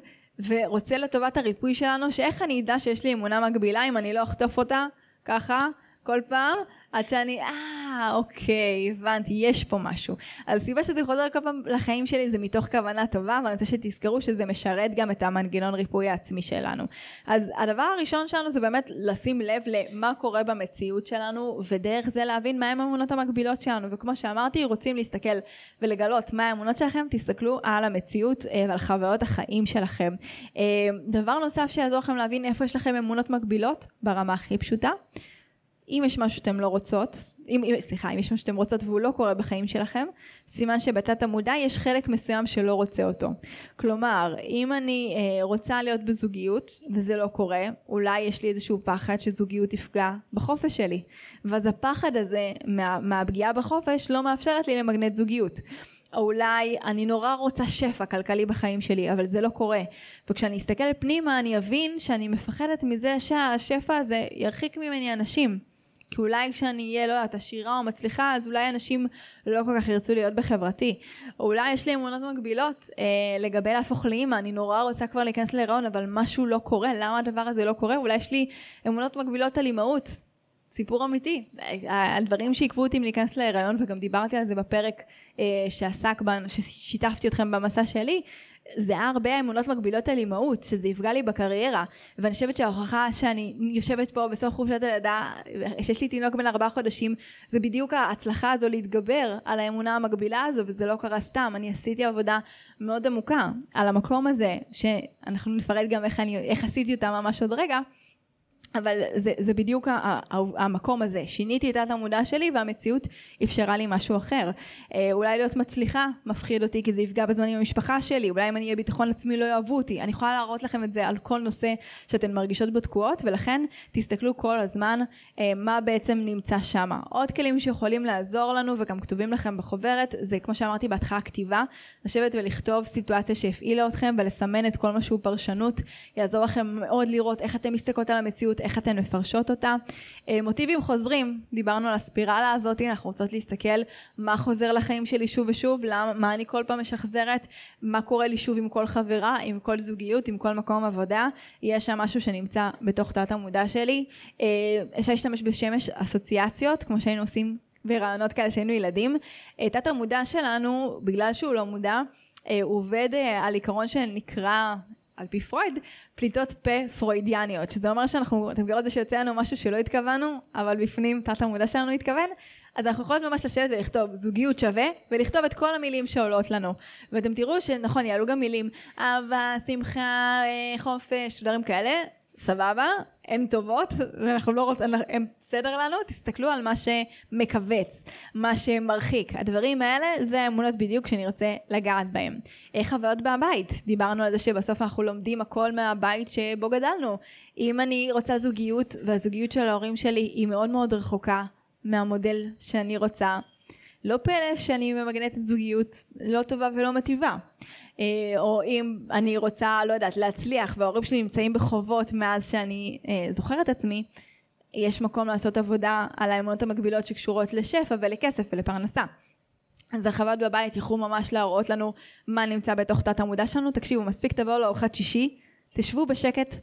ורוצה לטובת הריפוי שלנו, שאיך אני אדע שיש לי אמונה מקבילה אם אני לא אחטוף אותה ככה כל פעם, עד שאני, אה, אוקיי, הבנתי, יש פה משהו. אז הסיבה שזה חוזר כל פעם לחיים שלי זה מתוך כוונה טובה, ואני רוצה שתזכרו שזה משרת גם את המנגנון ריפוי העצמי שלנו. אז הדבר הראשון שלנו זה באמת לשים לב למה קורה במציאות שלנו, ודרך זה להבין מהם האמונות המקבילות שלנו. וכמו שאמרתי, רוצים להסתכל ולגלות מה האמונות שלכם, תסתכלו על המציאות אה, ועל חוויות החיים שלכם. אה, דבר נוסף שיעזור לכם להבין איפה יש לכם אמונות מקבילות, ברמה הכי פשוטה. אם יש משהו שאתם לא רוצות, אם, אם, סליחה, אם יש משהו שאתם רוצות והוא לא קורה בחיים שלכם, סימן שבתת המודע יש חלק מסוים שלא רוצה אותו. כלומר, אם אני אה, רוצה להיות בזוגיות וזה לא קורה, אולי יש לי איזשהו פחד שזוגיות תפגע בחופש שלי. ואז הפחד הזה מה, מהפגיעה בחופש לא מאפשרת לי למגנט זוגיות. או אולי אני נורא רוצה שפע כלכלי בחיים שלי, אבל זה לא קורה. וכשאני אסתכל פנימה אני אבין שאני מפחדת מזה שהשפע הזה ירחיק ממני אנשים. כי אולי כשאני אהיה, לא יודעת, עשירה או מצליחה, אז אולי אנשים לא כל כך ירצו להיות בחברתי. או אולי יש לי אמונות מקבילות אה, לגבי להפוך לאימא, אני נורא רוצה כבר להיכנס להיריון, אבל משהו לא קורה, למה הדבר הזה לא קורה? אולי יש לי אמונות מקבילות על אימהות. סיפור אמיתי. הדברים שעיכבו אותי מלהיכנס להיריון, וגם דיברתי על זה בפרק אה, שעסק, ששיתפתי אתכם במסע שלי, זה היה הרבה אמונות מקבילות על אימהות, שזה יפגע לי בקריירה. ואני חושבת שההוכחה שאני יושבת פה בסוף חופשת הלידה, שיש לי תינוק בן ארבעה חודשים, זה בדיוק ההצלחה הזו להתגבר על האמונה המקבילה הזו, וזה לא קרה סתם. אני עשיתי עבודה מאוד עמוקה על המקום הזה, שאנחנו נפרט גם איך, אני, איך עשיתי אותה ממש עוד רגע. אבל זה, זה בדיוק המקום הזה, שיניתי את תת המודע שלי והמציאות אפשרה לי משהו אחר. אה, אולי להיות מצליחה מפחיד אותי כי זה יפגע בזמן עם המשפחה שלי, אולי אם אני אהיה ביטחון עצמי לא יאהבו אותי. אני יכולה להראות לכם את זה על כל נושא שאתן מרגישות בו תקועות, ולכן תסתכלו כל הזמן אה, מה בעצם נמצא שם. עוד כלים שיכולים לעזור לנו וגם כתובים לכם בחוברת, זה כמו שאמרתי בהתחלה כתיבה, לשבת ולכתוב סיטואציה שהפעילה אתכם ולסמן את כל מה שהוא פרשנות, יעזור לכם מאוד לראות איך אתן מסתכלות על המציאות, איך אתן מפרשות אותה. אה, מוטיבים חוזרים, דיברנו על הספירלה הזאת, אנחנו רוצות להסתכל מה חוזר לחיים שלי שוב ושוב, למה, מה אני כל פעם משחזרת, מה קורה לי שוב עם כל חברה, עם כל זוגיות, עם כל מקום עבודה, יש שם משהו שנמצא בתוך תת המודע שלי. אה, אפשר להשתמש בשמש אסוציאציות, כמו שהיינו עושים ברעיונות כאלה שהיינו ילדים. אה, תת המודע שלנו, בגלל שהוא לא מודע, עובד על עיקרון שנקרא על פי פרויד, פליטות פה פרוידיאניות, שזה אומר שאנחנו, אתם מכירות זה שיוצא לנו משהו שלא התכוונו, אבל בפנים תת המודע שלנו התכוון, אז אנחנו יכולות ממש לשבת ולכתוב זוגיות שווה, ולכתוב את כל המילים שעולות לנו. ואתם תראו שנכון, יעלו גם מילים אהבה, שמחה, אה, חופש, דברים כאלה, סבבה, הן טובות, ואנחנו לא רוצים, הן בסדר לנו, תסתכלו על מה שמכווץ, מה שמרחיק. הדברים האלה, זה האמונות בדיוק שנרצה לגעת בהם. איך חוויות מהבית? דיברנו על זה שבסוף אנחנו לומדים הכל מהבית שבו גדלנו. אם אני רוצה זוגיות, והזוגיות של ההורים שלי היא מאוד מאוד רחוקה מהמודל שאני רוצה, לא פלא שאני ממגנטת זוגיות לא טובה ולא מטיבה. אה, או אם אני רוצה, לא יודעת, להצליח וההורים שלי נמצאים בחובות מאז שאני אה, זוכרת עצמי, יש מקום לעשות עבודה על האמונות המקבילות שקשורות לשפע ולכסף ולפרנסה. אז החוויות בבית יוכלו ממש להראות לנו מה נמצא בתוך תת המודע שלנו. תקשיבו, מספיק תבואו לארוחת שישי, תשבו בשקט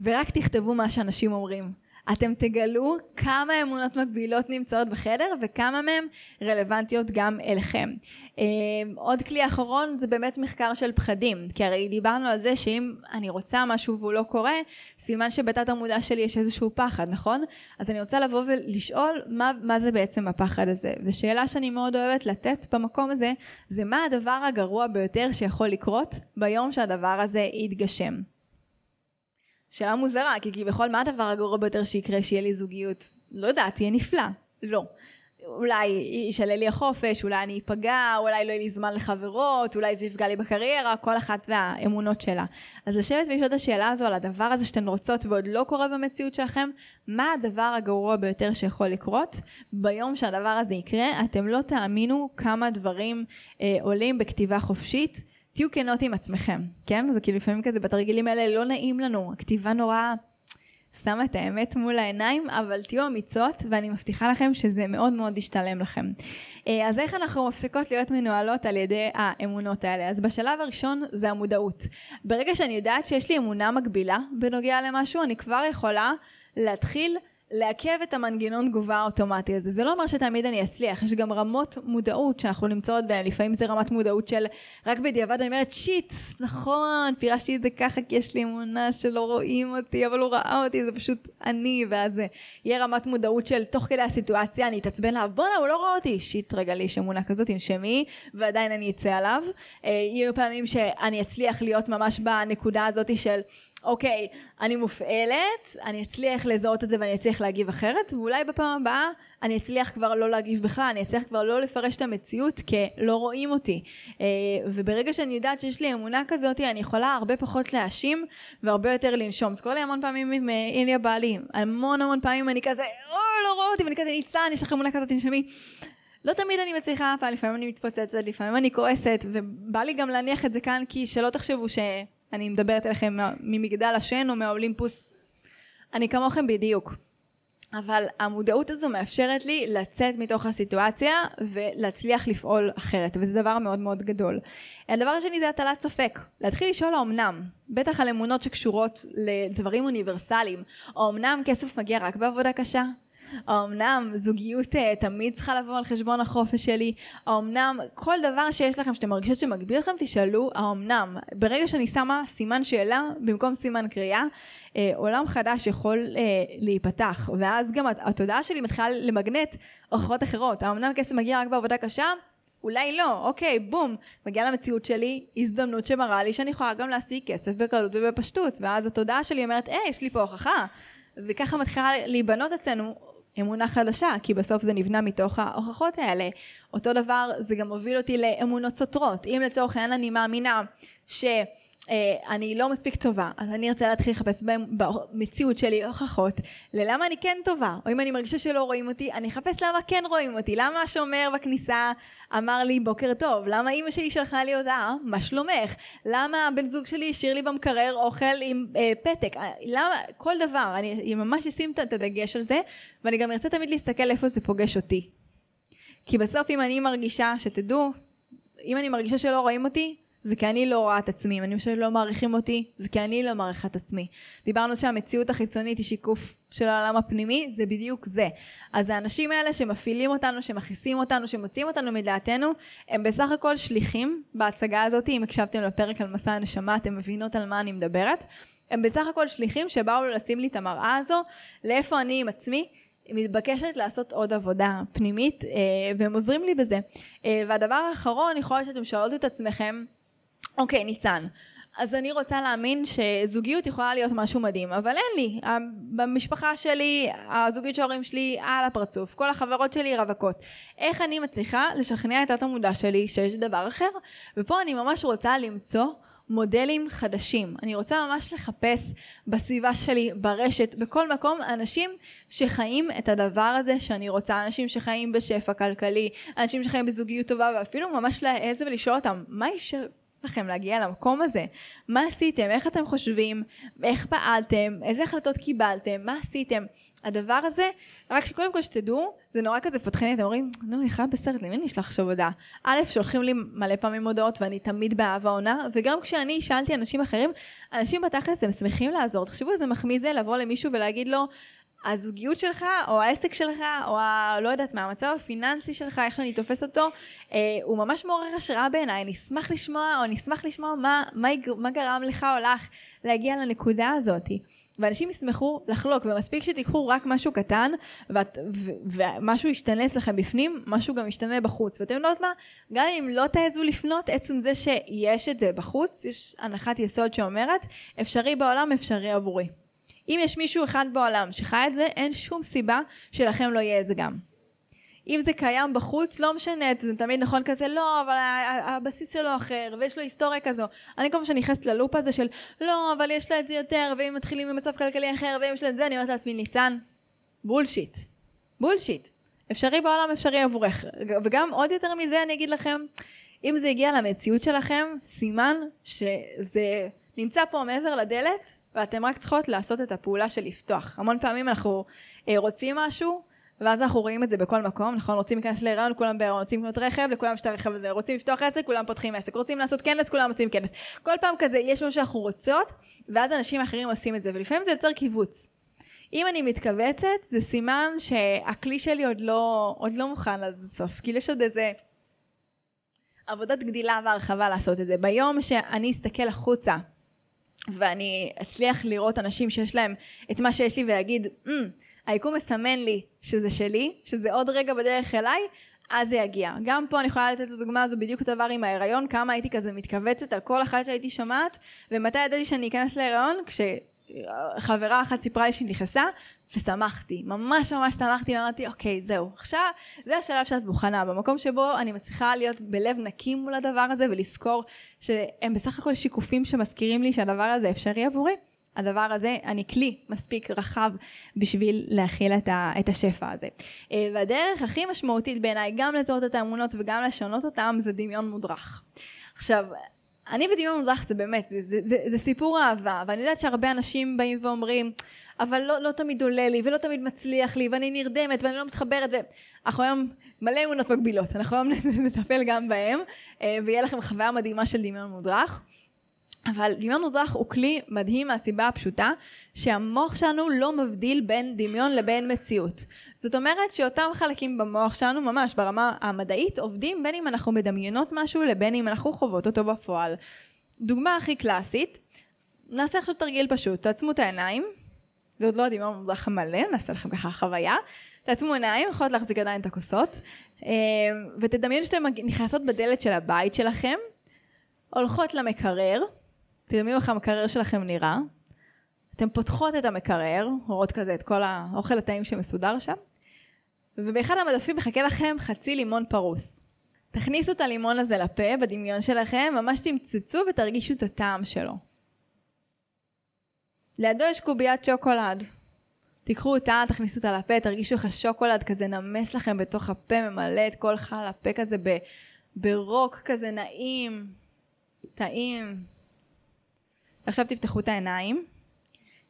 ורק תכתבו מה שאנשים אומרים. אתם תגלו כמה אמונות מקבילות נמצאות בחדר וכמה מהן רלוונטיות גם אליכם. אה, עוד כלי אחרון זה באמת מחקר של פחדים, כי הרי דיברנו על זה שאם אני רוצה משהו והוא לא קורה, סימן שבתת המודע שלי יש איזשהו פחד, נכון? אז אני רוצה לבוא ולשאול מה, מה זה בעצם הפחד הזה. ושאלה שאני מאוד אוהבת לתת במקום הזה, זה מה הדבר הגרוע ביותר שיכול לקרות ביום שהדבר הזה יתגשם. שאלה מוזרה, כי כביכול מה הדבר הגרוע ביותר שיקרה שיהיה לי זוגיות? לא יודעת, יהיה נפלא. לא. אולי ישלל לי החופש, אולי אני אפגע, אולי לא יהיה לי זמן לחברות, אולי זה יפגע לי בקריירה, כל אחת והאמונות שלה. אז לשבת ולשאול את השאלה הזו על הדבר הזה שאתן רוצות ועוד לא קורה במציאות שלכם, מה הדבר הגרוע ביותר שיכול לקרות? ביום שהדבר הזה יקרה, אתם לא תאמינו כמה דברים אה, עולים בכתיבה חופשית. תהיו כנות עם עצמכם, כן? זה כאילו לפעמים כזה בתרגילים האלה לא נעים לנו, הכתיבה נורא שמה את האמת מול העיניים, אבל תהיו אמיצות ואני מבטיחה לכם שזה מאוד מאוד ישתלם לכם. אה, אז איך אנחנו מפסיקות להיות מנוהלות על ידי האמונות האלה? אז בשלב הראשון זה המודעות. ברגע שאני יודעת שיש לי אמונה מגבילה בנוגע למשהו, אני כבר יכולה להתחיל לעכב את המנגנון תגובה האוטומטי הזה. זה לא אומר שתמיד אני אצליח, יש גם רמות מודעות שאנחנו נמצאות בהן, לפעמים זה רמת מודעות של רק בדיעבד אני אומרת שיט, נכון, פירשתי את זה ככה כי יש לי אמונה שלא רואים אותי, אבל הוא ראה אותי, זה פשוט אני, ואז יהיה רמת מודעות של תוך כדי הסיטואציה אני אתעצבן עליו, בואנה הוא לא רואה אותי, שיט רגע לי יש אמונה כזאת, תנשמי, ועדיין אני אצא עליו. אה, יהיו פעמים שאני אצליח להיות ממש בנקודה הזאת של אוקיי, אני מופעלת, אני אצליח לזהות את זה ואני אצליח להגיב אחרת, ואולי בפעם הבאה אני אצליח כבר לא להגיב בכלל, אני אצליח כבר לא לפרש את המציאות כלא רואים אותי. אה, וברגע שאני יודעת שיש לי אמונה כזאת, אני יכולה הרבה פחות להאשים והרבה יותר לנשום. זה קורה לי המון פעמים עם אה, איליה בעלי, המון המון פעמים אני כזה, או, לא רואה אותי, ואני כזה ניצן, יש לך אמונה כזאת, תנשמי. לא תמיד אני מצליחה, לפעמים אני מתפוצצת, לפעמים אני כועסת, ובא לי גם להניח את זה כאן, כי שלא תחשבו ש... אני מדברת אליכם ממגדל השן או מהאולימפוס. אני כמוכם בדיוק. אבל המודעות הזו מאפשרת לי לצאת מתוך הסיטואציה ולהצליח לפעול אחרת, וזה דבר מאוד מאוד גדול. הדבר השני זה הטלת ספק. להתחיל לשאול האומנם, בטח על אמונות שקשורות לדברים אוניברסליים. האומנם כסף מגיע רק בעבודה קשה? האמנם זוגיות אה, תמיד צריכה לבוא על חשבון החופש שלי? האמנם כל דבר שיש לכם שאתם מרגישות שמגביל אתכם תשאלו האמנם. ברגע שאני שמה סימן שאלה במקום סימן קריאה אה, עולם חדש יכול אה, להיפתח ואז גם התודעה שלי מתחילה למגנט הוכחות אחרות. האמנם כסף מגיע רק בעבודה קשה? אולי לא, אוקיי, בום, מגיעה למציאות שלי הזדמנות שמראה לי שאני יכולה גם להשיג כסף בקלות ובפשטות, ואז התודעה שלי אומרת, היי, יש לי פה הוכחה. וככה מתחילה להיבנות אצלנו אמונה חדשה, כי בסוף זה נבנה מתוך ההוכחות האלה. אותו דבר זה גם מוביל אותי לאמונות סותרות. אם לצורך העניין אני מאמינה ש... אה, אני לא מספיק טובה, אז אני ארצה להתחיל לחפש במציאות שלי הוכחות ללמה אני כן טובה, או אם אני מרגישה שלא רואים אותי, אני אחפש למה כן רואים אותי, למה השומר בכניסה אמר לי בוקר טוב, למה אימא שלי שלחה לי הודעה, מה שלומך, למה הבן זוג שלי השאיר לי במקרר אוכל עם אה, פתק, אה, למה, כל דבר, אני ממש אשים את הדגש על זה, ואני גם ארצה תמיד להסתכל איפה זה פוגש אותי. כי בסוף אם אני מרגישה, שתדעו, אם אני מרגישה שלא רואים אותי, זה כי אני לא רואה את עצמי, אם אני חושבת שלא מעריכים אותי, זה כי אני לא מעריכה את עצמי. דיברנו שהמציאות החיצונית היא שיקוף של העולם הפנימי, זה בדיוק זה. אז האנשים האלה שמפעילים אותנו, שמכעיסים אותנו, שמוציאים אותנו מדעתנו, הם בסך הכל שליחים בהצגה הזאת, אם הקשבתם לפרק על מסע הנשמה, אתם מבינות על מה אני מדברת. הם בסך הכל שליחים שבאו לשים לי את המראה הזו, לאיפה אני עם עצמי, מתבקשת לעשות עוד עבודה פנימית, אה, והם עוזרים לי בזה. אה, והדבר האחרון, יכול להיות שאתם שואלות את עצמכם, אוקיי, ניצן. אז אני רוצה להאמין שזוגיות יכולה להיות משהו מדהים, אבל אין לי. במשפחה שלי, הזוגיות של ההורים שלי על הפרצוף, כל החברות שלי רווקות. איך אני מצליחה לשכנע את התת-המודע שלי שיש דבר אחר? ופה אני ממש רוצה למצוא מודלים חדשים. אני רוצה ממש לחפש בסביבה שלי, ברשת, בכל מקום, אנשים שחיים את הדבר הזה שאני רוצה, אנשים שחיים בשפע כלכלי, אנשים שחיים בזוגיות טובה, ואפילו ממש להעז ולשאול אותם, מה אפשר לכם להגיע למקום הזה? מה עשיתם? איך אתם חושבים? איך פעלתם? איזה החלטות קיבלתם? מה עשיתם? הדבר הזה, רק שקודם כל שתדעו, זה נורא כזה פותחני, אתם אומרים, נו, היא חיה בסרט, למי אני אשלח עכשיו הודעה? א', שולחים לי מלא פעמים הודעות ואני תמיד באהבה עונה, וגם כשאני שאלתי אנשים אחרים, אנשים בתכלס הם שמחים לעזור. תחשבו איזה מחמיא זה לבוא למישהו ולהגיד לו, הזוגיות שלך, או העסק שלך, או ה... לא יודעת מה, המצב הפיננסי שלך, איך שאני תופס אותו, אה, הוא ממש מעורר השראה בעיניי. אני אשמח לשמוע, או אני אשמח לשמוע מה, מה, מה גרם לך או לך להגיע לנקודה הזאת. ואנשים ישמחו לחלוק, ומספיק שתיקחו רק משהו קטן, ואת, ו, ומשהו ישתנה אצלכם בפנים, משהו גם ישתנה בחוץ. ואתם יודעות מה? גם אם לא תעזו לפנות, עצם זה שיש את זה בחוץ, יש הנחת יסוד שאומרת, אפשרי בעולם, אפשרי עבורי. אם יש מישהו אחד בעולם שחי את זה, אין שום סיבה שלכם לא יהיה את זה גם. אם זה קיים בחוץ, לא משנה, זה תמיד נכון כזה, לא, אבל הבסיס שלו אחר, ויש לו היסטוריה כזו. אני כל פעם שאני נכנסת ללופ הזה של, לא, אבל יש לה את זה יותר, ואם מתחילים במצב כלכלי אחר, ואם יש לה את זה, אני אומרת לעצמי, ניצן, בולשיט. בולשיט. אפשרי בעולם, אפשרי עבורך. וגם עוד יותר מזה אני אגיד לכם, אם זה הגיע למציאות שלכם, סימן שזה נמצא פה מעבר לדלת, ואתם רק צריכות לעשות את הפעולה של לפתוח. המון פעמים אנחנו אה, רוצים משהו, ואז אנחנו רואים את זה בכל מקום, נכון? רוצים להיכנס להיריון, כולם בהיריון, רוצים לקנות רכב, לכולם יש את הרכב הזה, רוצים לפתוח עסק, כולם פותחים עסק, רוצים לעשות כנס, כולם עושים כנס. כל פעם כזה, יש משהו שאנחנו רוצות, ואז אנשים אחרים עושים את זה, ולפעמים זה יוצר קיבוץ. אם אני מתכווצת, זה סימן שהכלי שלי עוד לא, עוד לא מוכן עד הסוף, כאילו יש עוד איזה עבודת גדילה והרחבה לעשות את זה. ביום שאני אסתכל החוצה ואני אצליח לראות אנשים שיש להם את מה שיש לי ולהגיד, mm, היקום מסמן לי שזה שלי, שזה עוד רגע בדרך אליי, אז זה יגיע. גם פה אני יכולה לתת את הדוגמה הזו בדיוק אותו דבר עם ההיריון, כמה הייתי כזה מתכווצת על כל אחת שהייתי שומעת, ומתי ידעתי שאני אכנס להיריון? כש... חברה אחת סיפרה לי שהיא נכנסה, ושמחתי, ממש ממש שמחתי, ואמרתי, אוקיי, זהו, עכשיו זה השלב שאת מוכנה, במקום שבו אני מצליחה להיות בלב נקי מול הדבר הזה, ולזכור שהם בסך הכל שיקופים שמזכירים לי שהדבר הזה אפשרי עבורי. הדבר הזה, אני כלי מספיק רחב בשביל להכיל את, ה, את השפע הזה. אה, והדרך הכי משמעותית בעיניי, גם לזהות את האמונות וגם לשנות אותם, זה דמיון מודרך. עכשיו, אני ודמיון מודרך זה באמת, זה, זה, זה, זה סיפור אהבה, ואני יודעת שהרבה אנשים באים ואומרים, אבל לא, לא תמיד עולה לי, ולא תמיד מצליח לי, ואני נרדמת, ואני לא מתחברת, ואנחנו היום מלא אמונות מקבילות, אנחנו היום נטפל גם בהם, אה, ויהיה לכם חוויה מדהימה של דמיון מודרך. אבל דמיון מודרך הוא כלי מדהים מהסיבה הפשוטה שהמוח שלנו לא מבדיל בין דמיון לבין מציאות. זאת אומרת שאותם חלקים במוח שלנו ממש ברמה המדעית עובדים בין אם אנחנו מדמיינות משהו לבין אם אנחנו חוות אותו בפועל. דוגמה הכי קלאסית, נעשה עכשיו תרגיל פשוט, תעצמו את העיניים, זה עוד לא הדמיון מודרך המלא, נעשה לכם ככה חוויה, תעצמו עיניים, יכולות להחזיק עדיין את הכוסות, אה, ותדמיינו שאתן נכנסות בדלת של הבית שלכם, הולכות למקרר, תדמיינו איך המקרר שלכם נראה. אתן פותחות את המקרר, רואות כזה את כל האוכל הטעים שמסודר שם, ובאחד המדפים מחכה לכם חצי לימון פרוס. תכניסו את הלימון הזה לפה בדמיון שלכם, ממש תמצצו ותרגישו את הטעם שלו. לידו יש קוביית שוקולד. תיקחו אותה, תכניסו אותה לפה, תרגישו איך השוקולד כזה נמס לכם בתוך הפה, ממלא את כל חל הפה כזה ברוק כזה נעים, טעים. עכשיו תפתחו את העיניים.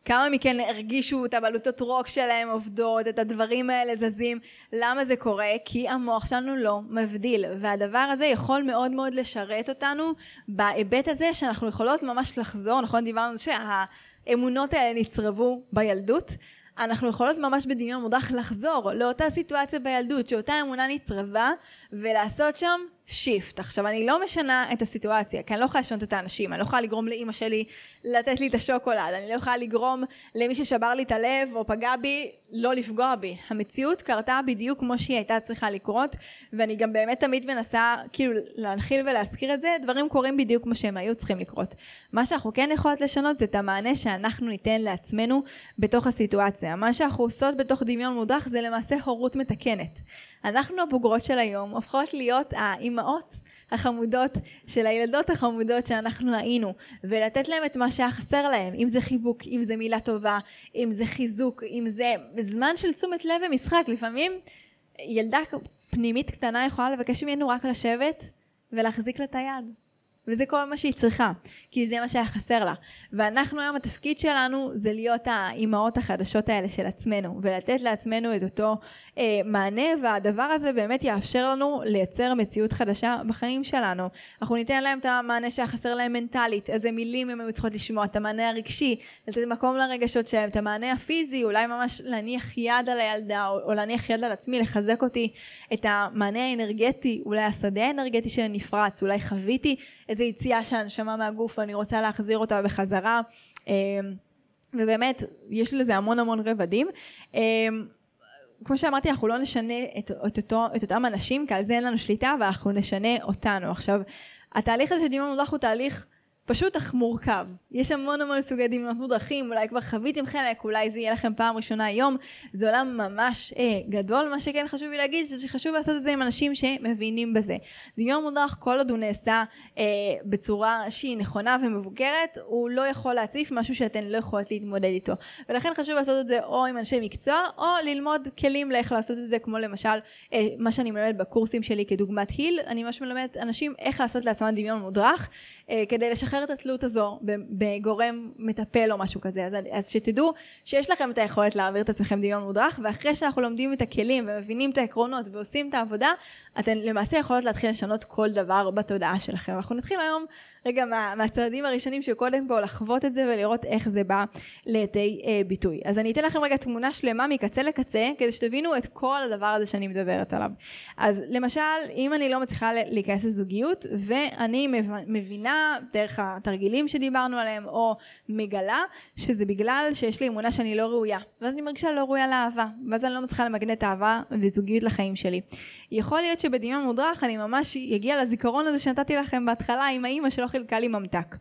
כמה מכן הרגישו את הבלוטות רוק שלהם עובדות, את הדברים האלה זזים. למה זה קורה? כי המוח שלנו לא מבדיל, והדבר הזה יכול מאוד מאוד לשרת אותנו בהיבט הזה שאנחנו יכולות ממש לחזור, נכון? דיברנו שהאמונות האלה נצרבו בילדות. אנחנו יכולות ממש בדמיון מודח לחזור לאותה סיטואציה בילדות, שאותה אמונה נצרבה, ולעשות שם שיפט. עכשיו, אני לא משנה את הסיטואציה, כי אני לא יכולה לשנות את האנשים, אני לא יכולה לגרום לאימא שלי לתת לי את השוקולד, אני לא יכולה לגרום למי ששבר לי את הלב או פגע בי, לא לפגוע בי. המציאות קרתה בדיוק כמו שהיא הייתה צריכה לקרות, ואני גם באמת תמיד מנסה כאילו להנחיל ולהזכיר את זה, דברים קורים בדיוק כמו שהם היו צריכים לקרות. מה שאנחנו כן יכולות לשנות זה את המענה שאנחנו ניתן לעצמנו בתוך הסיטואציה. מה שאנחנו עושות בתוך דמיון מודח זה למעשה הורות מתקנת. אנחנו הבוגרות של היום הופכות להיות האימהות החמודות של הילדות החמודות שאנחנו היינו ולתת להם את מה שהיה חסר להם אם זה חיבוק, אם זה מילה טובה, אם זה חיזוק, אם זה זמן של תשומת לב ומשחק. לפעמים ילדה פנימית קטנה יכולה לבקש ממנו רק לשבת ולהחזיק לה את היד וזה כל מה שהיא צריכה, כי זה מה שהיה חסר לה. ואנחנו היום התפקיד שלנו זה להיות האימהות החדשות האלה של עצמנו, ולתת לעצמנו את אותו אה, מענה, והדבר הזה באמת יאפשר לנו לייצר מציאות חדשה בחיים שלנו. אנחנו ניתן להם את המענה שהיה חסר להם מנטלית, איזה מילים הם היו צריכות לשמוע, את המענה הרגשי, לתת מקום לרגשות שלהם, את המענה הפיזי, אולי ממש להניח יד על הילדה, או, או להניח יד על עצמי, לחזק אותי, את המענה האנרגטי, אולי השדה האנרגטי שנפרץ, אולי חוויתי איזה יציאה של הנשמה מהגוף ואני רוצה להחזיר אותה בחזרה. אמ, ובאמת, יש לזה המון המון רבדים. אמ, כמו שאמרתי, אנחנו לא נשנה את, את, אותו, את אותם אנשים, כי על זה אין לנו שליטה, ואנחנו נשנה אותנו. עכשיו, התהליך הזה של דיון מודח הוא תהליך פשוט אך מורכב. יש המון המון סוגי דמיונות מודרכים, אולי כבר חוויתם חלק, אולי זה יהיה לכם פעם ראשונה היום. זה עולם ממש אה, גדול, מה שכן חשוב לי להגיד, שזה חשוב לעשות את זה עם אנשים שמבינים בזה. דמיון מודרך, כל עוד הוא נעשה אה, בצורה שהיא נכונה ומבוקרת, הוא לא יכול להציף משהו שאתן לא יכולות להתמודד איתו. ולכן חשוב לעשות את זה או עם אנשי מקצוע, או ללמוד כלים לאיך לעשות את זה, כמו למשל אה, מה שאני מלמדת בקורסים שלי כדוגמת היל, אני ממש מלמדת אנשים איך לעשות לעצמם דמיון מודרך, אה, כדי לשחרר את התלות הזו בגורם מטפל או משהו כזה. אז, אז שתדעו שיש לכם את היכולת להעביר את עצמכם דמיון מודרך, ואחרי שאנחנו לומדים את הכלים ומבינים את העקרונות ועושים את העבודה, אתן למעשה יכולות להתחיל לשנות כל דבר בתודעה שלכם. אנחנו נתחיל היום רגע מה, מהצעדים הראשונים שקודם כל לחוות את זה ולראות איך זה בא לידי אה, ביטוי. אז אני אתן לכם רגע תמונה שלמה מקצה לקצה כדי שתבינו את כל הדבר הזה שאני מדברת עליו. אז למשל אם אני לא מצליחה להיכנס לזוגיות ואני מבינה דרך התרגילים שדיברנו עליהם או מגלה שזה בגלל שיש לי אמונה שאני לא ראויה ואז אני מרגישה לא ראויה לאהבה ואז אני לא מצליחה למגנט אהבה וזוגיות לחיים שלי. יכול להיות שבדמיון מודרך אני ממש אגיע לזיכרון הזה שנתתי לכם בהתחלה עם האימא שלא חילקה לי ממתק.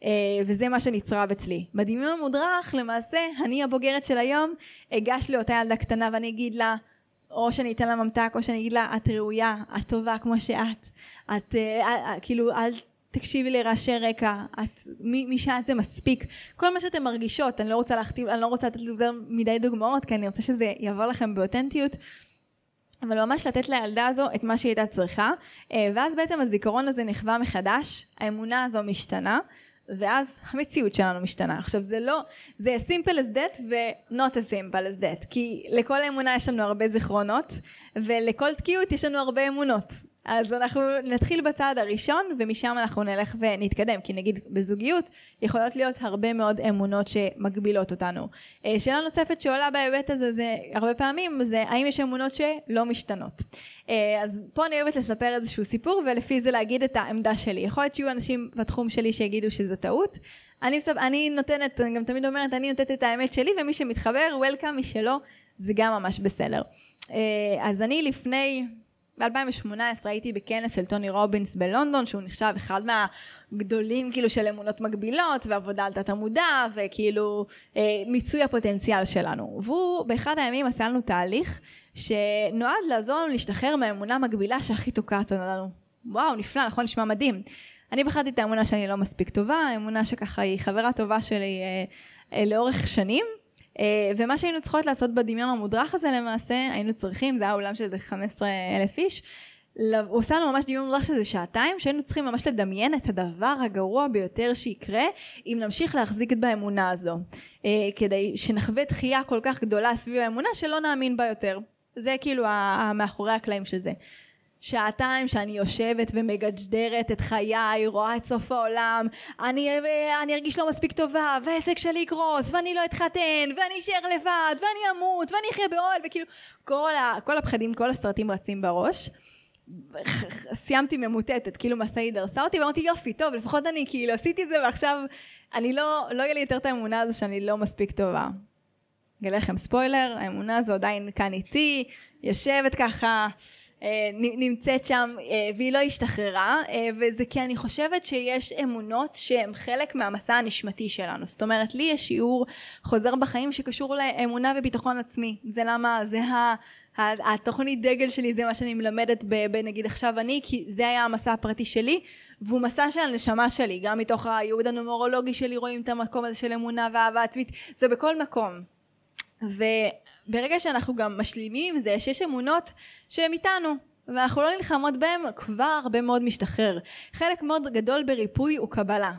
Uh, וזה מה שנצרב אצלי. בדמיון מודרך למעשה אני הבוגרת של היום אגש לאותה ילדה קטנה ואני אגיד לה או שאני אתן לה ממתק או שאני אגיד לה את ראויה, את טובה כמו שאת, את uh, uh, כאילו אל תקשיבי לרעשי רקע, את, מי, מי שאת זה מספיק, כל מה שאתן מרגישות, אני לא רוצה להכתיב, אני לא רוצה לתת יותר מדי דוגמאות כי אני רוצה שזה יעבור לכם באותנטיות אבל ממש לתת לילדה הזו את מה שהיא הייתה צריכה, אה, ואז בעצם הזיכרון הזה נחווה מחדש, האמונה הזו משתנה, ואז המציאות שלנו משתנה. עכשיו זה לא, זה simple as that ו-not as simple as that, כי לכל האמונה יש לנו הרבה זיכרונות, ולכל תקיעות יש לנו הרבה אמונות. אז אנחנו נתחיל בצעד הראשון ומשם אנחנו נלך ונתקדם כי נגיד בזוגיות יכולות להיות הרבה מאוד אמונות שמגבילות אותנו. אה, שאלה נוספת שעולה בהיבט הזה זה הרבה פעמים זה האם יש אמונות שלא משתנות. אה, אז פה אני אוהבת לספר איזשהו סיפור ולפי זה להגיד את העמדה שלי. יכול להיות שיהיו אנשים בתחום שלי שיגידו שזה טעות. אני, אני נותנת, אני גם תמיד אומרת, אני נותנת את האמת שלי ומי שמתחבר, וולקאם, מי שלא, זה גם ממש בסדר. אה, אז אני לפני ב-2018 הייתי בכנס של טוני רובינס בלונדון, שהוא נחשב אחד מהגדולים כאילו של אמונות מגבילות, ועבודה על תת עמודע, וכאילו אה, מיצוי הפוטנציאל שלנו. והוא באחד הימים עשה לנו תהליך שנועד לעזור לנו להשתחרר מהאמונה המגבילה שהכי תוקעת לנו. וואו, נפלא, נכון? נשמע מדהים. אני בחרתי את האמונה שאני לא מספיק טובה, האמונה שככה היא חברה טובה שלי אה, אה, לאורך שנים, ומה שהיינו צריכות לעשות בדמיון המודרך הזה למעשה, היינו צריכים, זה היה אולם של איזה 15 אלף איש, הוא עושה לנו ממש דיון מודרך שזה שעתיים, שהיינו צריכים ממש לדמיין את הדבר הגרוע ביותר שיקרה אם נמשיך להחזיק באמונה הזו. אה, כדי שנחווה דחייה כל כך גדולה סביב האמונה שלא נאמין בה יותר. זה כאילו מאחורי הקלעים של זה. שעתיים שאני יושבת ומגג'דרת את חיי, רואה את סוף העולם, אני, אני ארגיש לא מספיק טובה, והעסק שלי יקרוס, ואני לא אתחתן, ואני אשאר לבד, ואני אמות, ואני אחיה באוהל, וכאילו, כל, ה, כל הפחדים, כל הסרטים רצים בראש. סיימתי ממוטטת, כאילו משאית דרסה אותי, ואמרתי יופי, טוב, לפחות אני כאילו עשיתי את זה, ועכשיו אני לא, לא יהיה לי יותר את האמונה הזו שאני לא מספיק טובה. אגלה לכם ספוילר, האמונה הזו עדיין כאן איתי, יושבת ככה, נמצאת שם אה, והיא לא השתחררה אה, וזה כי אני חושבת שיש אמונות שהן חלק מהמסע הנשמתי שלנו. זאת אומרת לי יש שיעור חוזר בחיים שקשור לאמונה וביטחון עצמי. זה למה זה. התוכנית דגל שלי זה מה שאני מלמדת בנגיד עכשיו אני כי זה היה המסע הפרטי שלי והוא מסע של הנשמה שלי גם מתוך הייעוד הנומרולוגי שלי רואים את המקום הזה של אמונה ואהבה עצמית. זה בכל מקום וברגע שאנחנו גם משלימים עם זה שיש אמונות שהן איתנו ואנחנו לא נלחמות בהם, כבר הרבה מאוד משתחרר. חלק מאוד גדול בריפוי הוא קבלה.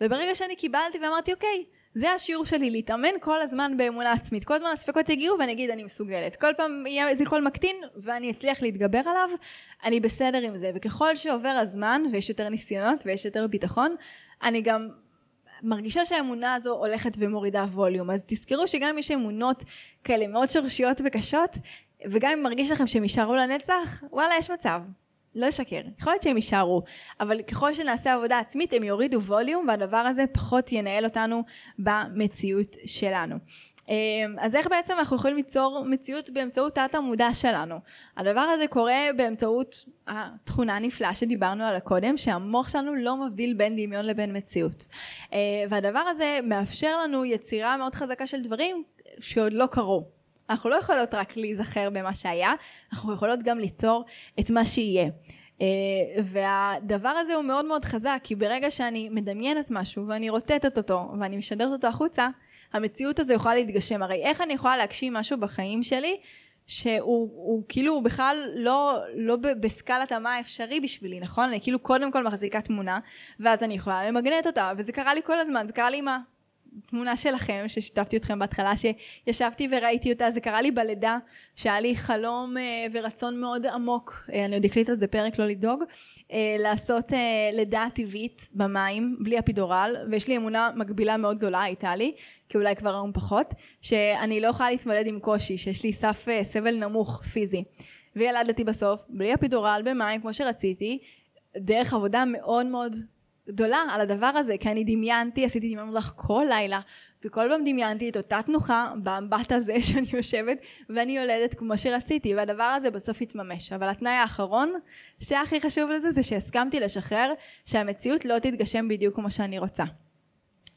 וברגע שאני קיבלתי ואמרתי, אוקיי, זה השיעור שלי, להתאמן כל הזמן באמונה עצמית. כל הזמן הספקות יגיעו ואני אגיד אני מסוגלת. כל פעם יהיה איזה קול מקטין ואני אצליח להתגבר עליו, אני בסדר עם זה. וככל שעובר הזמן ויש יותר ניסיונות ויש יותר ביטחון, אני גם מרגישה שהאמונה הזו הולכת ומורידה ווליום. אז תזכרו שגם אם יש אמונות כאלה מאוד שורשיות וקשות, וגם אם מרגיש לכם שהם יישארו לנצח, וואלה יש מצב. לא אשקר, יכול להיות שהם יישארו, אבל ככל שנעשה עבודה עצמית הם יורידו ווליום והדבר הזה פחות ינהל אותנו במציאות שלנו. אמ, אז איך בעצם אנחנו יכולים ליצור מציאות באמצעות תת המודע שלנו? הדבר הזה קורה באמצעות התכונה הנפלאה שדיברנו עליה קודם, שהמוח שלנו לא מבדיל בין דמיון לבין מציאות. אה, והדבר הזה מאפשר לנו יצירה מאוד חזקה של דברים שעוד לא קרו. אנחנו לא יכולות רק להיזכר במה שהיה, אנחנו יכולות גם ליצור את מה שיהיה. Uh, והדבר הזה הוא מאוד מאוד חזק, כי ברגע שאני מדמיינת משהו ואני רוטטת אותו ואני משדרת אותו החוצה, המציאות הזו יכולה להתגשם. הרי איך אני יכולה להגשים משהו בחיים שלי שהוא הוא, כאילו הוא בכלל לא, לא בסקלת המה האפשרי בשבילי, נכון? אני כאילו קודם כל מחזיקה תמונה, ואז אני יכולה למגנט אותה, וזה קרה לי כל הזמן, זה קרה לי עם תמונה שלכם ששיתפתי אתכם בהתחלה שישבתי וראיתי אותה זה קרה לי בלידה שהיה לי חלום אה, ורצון מאוד עמוק אה, אני עוד אקליט על זה פרק לא לדאוג אה, לעשות לידה טבעית במים בלי אפידורל ויש לי אמונה מקבילה מאוד גדולה הייתה לי כי אולי כבר היום פחות שאני לא יכולה להתמודד עם קושי שיש לי סף סבל נמוך פיזי. וילדתי בסוף בלי אפידורל במים כמו שרציתי דרך עבודה מאוד מאוד גדולה על הדבר הזה, כי אני דמיינתי, עשיתי דמיון מודרך כל לילה, וכל פעם דמיינתי את אותה תנוחה באמבט הזה שאני יושבת, ואני יולדת כמו שרציתי, והדבר הזה בסוף התממש. אבל התנאי האחרון, שהכי חשוב לזה, זה שהסכמתי לשחרר שהמציאות לא תתגשם בדיוק כמו שאני רוצה.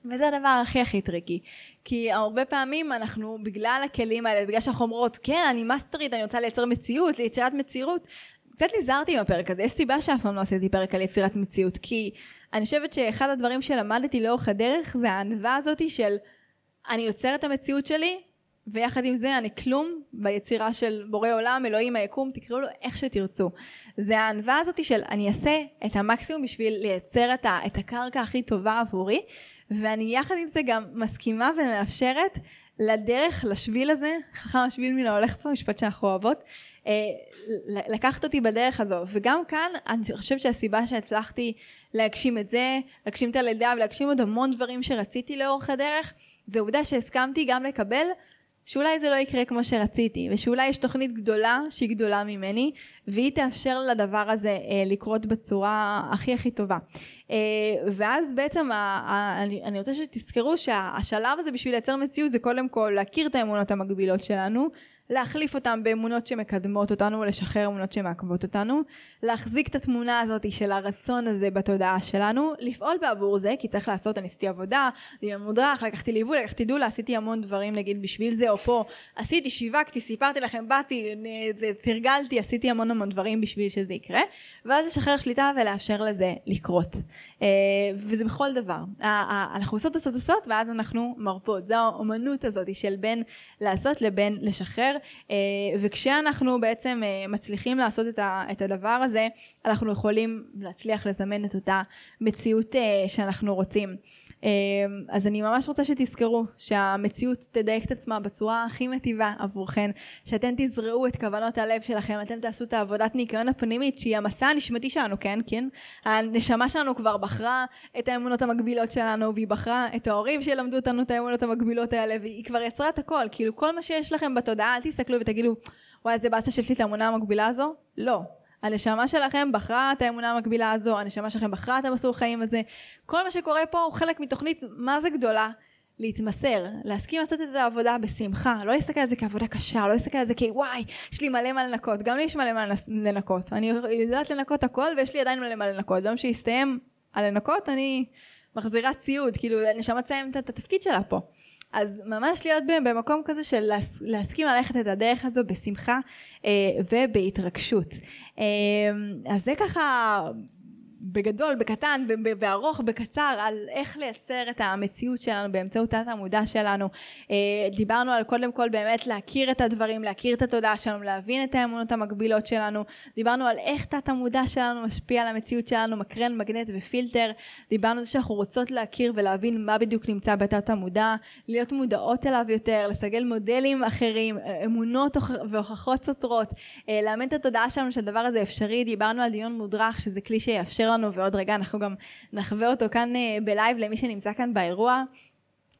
וזה הדבר הכי הכי טריקי. כי הרבה פעמים אנחנו, בגלל הכלים האלה, בגלל שאנחנו אומרות, כן, אני מאסטרית, אני רוצה לייצר מציאות, ליצירת מציאות, קצת נזהרתי עם הפרק הזה, יש סיבה שאף פעם לא עשיתי פרק על יצירת מציאות, כי אני חושבת שאחד הדברים שלמדתי לאורך הדרך זה הענווה הזאתי של אני יוצר את המציאות שלי ויחד עם זה אני כלום ביצירה של בורא עולם, אלוהים, היקום, תקראו לו איך שתרצו. זה הענווה הזאתי של אני אעשה את המקסימום בשביל לייצר את, ה, את הקרקע הכי טובה עבורי ואני יחד עם זה גם מסכימה ומאפשרת לדרך, לשביל הזה, חכם השביל מן ההולך פה, משפט שאנחנו אוהבות, אה, לקחת אותי בדרך הזו. וגם כאן, אני חושבת שהסיבה שהצלחתי להגשים את זה, להגשים את הלידה ולהגשים עוד המון דברים שרציתי לאורך הדרך, זה עובדה שהסכמתי גם לקבל שאולי זה לא יקרה כמו שרציתי, ושאולי יש תוכנית גדולה שהיא גדולה ממני, והיא תאפשר לדבר הזה אה, לקרות בצורה הכי הכי טובה. אה, ואז בעצם ה, ה, אני, אני רוצה שתזכרו שהשלב הזה בשביל לייצר מציאות זה קודם כל להכיר את האמונות המקבילות שלנו, להחליף אותם באמונות שמקדמות אותנו ולשחרר אמונות שמעכבות אותנו, להחזיק את התמונה הזאת של הרצון הזה בתודעה שלנו, לפעול בעבור זה, כי צריך לעשות, אני עשיתי עבודה, אני מודרך, לקחתי ליווי, לקחתי דולה, עשיתי המון דברים נגיד בשביל זה או פה, עשיתי, שיווקתי, סיפרתי לכם, באתי, תרגלתי, עשיתי המון המון דברים בשביל שזה יקרה, ואז לשחרר שליטה ולאפשר לזה לקרות. אה, וזה בכל דבר. אנחנו עושות עושות עושות ואז אנחנו מרפות. זו האומנות הזאת של בין לעשות לבין לשחרר. אה, וכשאנחנו בעצם אה, מצליחים לעשות את הדבר הזה, אנחנו יכולים להצליח לזמן את אותה מציאות שאנחנו רוצים. אז אני ממש רוצה שתזכרו שהמציאות תדייק את עצמה בצורה הכי מטיבה עבורכן, שאתם תזרעו את כוונות הלב שלכם, אתם תעשו את העבודת ניקיון הפנימית שהיא המסע הנשמתי שלנו, כן? כן? הנשמה שלנו כבר בחרה את האמונות המקבילות שלנו, והיא בחרה את ההורים שילמדו אותנו את האמונות המקבילות האלה, והיא כבר יצרה את הכל. כאילו כל מה שיש לכם בתודעה, אל תסתכלו ותגידו, וואי, איזה באסה שיש את האמונה המקבילה הזו. לא. הנשמה שלכם בחרה את האמונה המקבילה הזו, הנשמה שלכם בחרה את המסלול חיים הזה. כל מה שקורה פה הוא חלק מתוכנית מה זה גדולה. להתמסר, להסכים לעשות את העבודה בשמחה, לא להסתכל על זה כעבודה קשה, לא להסתכל על זה כוואי, יש לי מלא מה לנקות, גם לי יש מלא מה לנקות, אני יודעת לנקות הכל ויש לי עדיין מלא מה לנקות, ביום שיסתיים הלנקות אני מחזירה ציוד, כאילו הנשמה תסיים את התפקיד שלה פה. אז ממש להיות במקום כזה של להס, להסכים ללכת את הדרך הזו בשמחה אה, ובהתרגשות. אה, אז זה ככה בגדול, בקטן, בארוך, בקצר, על איך לייצר את המציאות שלנו באמצעות תת המודע שלנו. אה, דיברנו על קודם כל באמת להכיר את הדברים, להכיר את התודעה שלנו, להבין את האמונות המקבילות שלנו. דיברנו על איך תת המודע שלנו משפיע על המציאות שלנו, מקרן, מגנט ופילטר. דיברנו על זה שאנחנו רוצות להכיר ולהבין מה בדיוק נמצא בתת המודע, להיות מודעות אליו יותר, לסגל מודלים אחרים, אמונות והוכחות סותרות, אה, לאמן את התודעה שלנו שהדבר הזה אפשרי. דיברנו על דיון מודרך, שזה כלי שיאפשר לנו, ועוד רגע אנחנו גם נחווה אותו כאן אה, בלייב למי שנמצא כאן באירוע.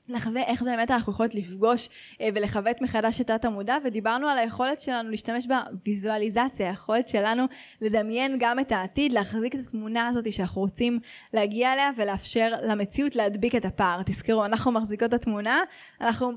נחווה איך באמת אנחנו יכולות לפגוש אה, ולכוות מחדש את תת המודע ודיברנו על היכולת שלנו להשתמש בוויזואליזציה, היכולת שלנו לדמיין גם את העתיד, להחזיק את התמונה הזאת שאנחנו רוצים להגיע אליה ולאפשר למציאות להדביק את הפער. תזכרו, אנחנו מחזיקות את התמונה, אנחנו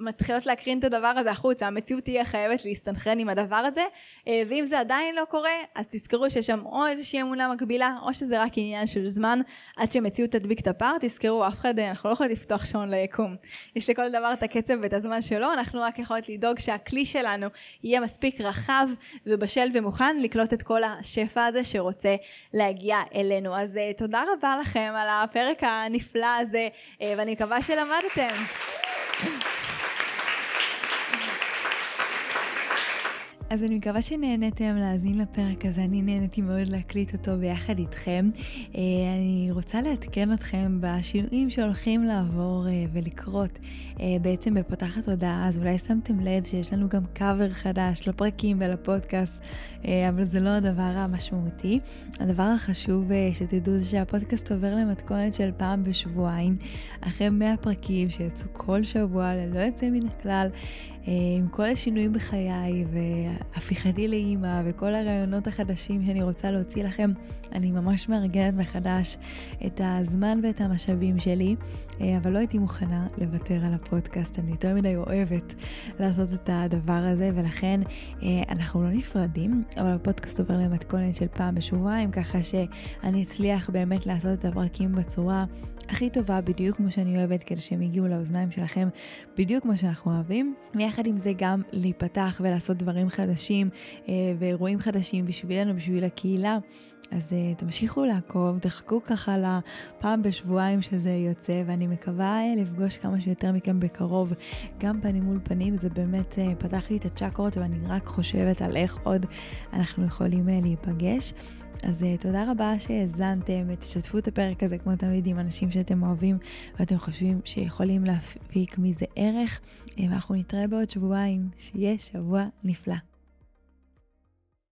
מתחילות להקרין את הדבר הזה החוצה, המציאות תהיה חייבת להסתנכרן עם הדבר הזה אה, ואם זה עדיין לא קורה, אז תזכרו שיש שם או איזושהי אמונה מקבילה או שזה רק עניין של זמן עד שמציאות תדביק את הפער, תזכרו, אף אחד, אנחנו לא יכולים לפתוח שעון היקום. יש לכל דבר את הקצב ואת הזמן שלו, אנחנו רק יכולות לדאוג שהכלי שלנו יהיה מספיק רחב ובשל ומוכן לקלוט את כל השפע הזה שרוצה להגיע אלינו. אז uh, תודה רבה לכם על הפרק הנפלא הזה, uh, ואני מקווה שלמדתם. אז אני מקווה שנהניתם להאזין לפרק הזה, אני נהניתי מאוד להקליט אותו ביחד איתכם. אה, אני רוצה לעדכן אתכם בשינויים שהולכים לעבור אה, ולקרות אה, בעצם בפותחת הודעה, אז אולי שמתם לב שיש לנו גם קאבר חדש לפרקים ולפודקאסט, אבל זה לא הדבר המשמעותי. הדבר החשוב שתדעו זה שהפודקאסט עובר למתכונת של פעם בשבועיים, אחרי 100 פרקים שיצאו כל שבוע ללא יוצא מן הכלל. עם כל השינויים בחיי והפיכתי לאימא וכל הרעיונות החדשים שאני רוצה להוציא לכם, אני ממש מארגנת מחדש את הזמן ואת המשאבים שלי, אה, אבל לא הייתי מוכנה לוותר על הפודקאסט, אני יותר מדי אוהבת לעשות את הדבר הזה, ולכן אה, אנחנו לא נפרדים, אבל הפודקאסט עובר למתכונת של פעם בשבועיים, ככה שאני אצליח באמת לעשות את הפרקים בצורה הכי טובה, בדיוק כמו שאני אוהבת, כדי שהם יגיעו לאוזניים שלכם בדיוק כמו שאנחנו אוהבים. יחד עם זה גם להיפתח ולעשות דברים חדשים אה, ואירועים חדשים בשבילנו, בשביל הקהילה. אז uh, תמשיכו לעקוב, תחכו ככה לפעם בשבועיים שזה יוצא, ואני מקווה uh, לפגוש כמה שיותר מכם בקרוב, גם פנים מול פנים, זה באמת uh, פתח לי את הצ'קרות, ואני רק חושבת על איך עוד אנחנו יכולים uh, להיפגש. אז uh, תודה רבה שהאזנתם, תשתפו את הפרק הזה כמו תמיד עם אנשים שאתם אוהבים ואתם חושבים שיכולים להפיק מזה ערך, ואנחנו נתראה בעוד שבועיים, שיהיה שבוע נפלא.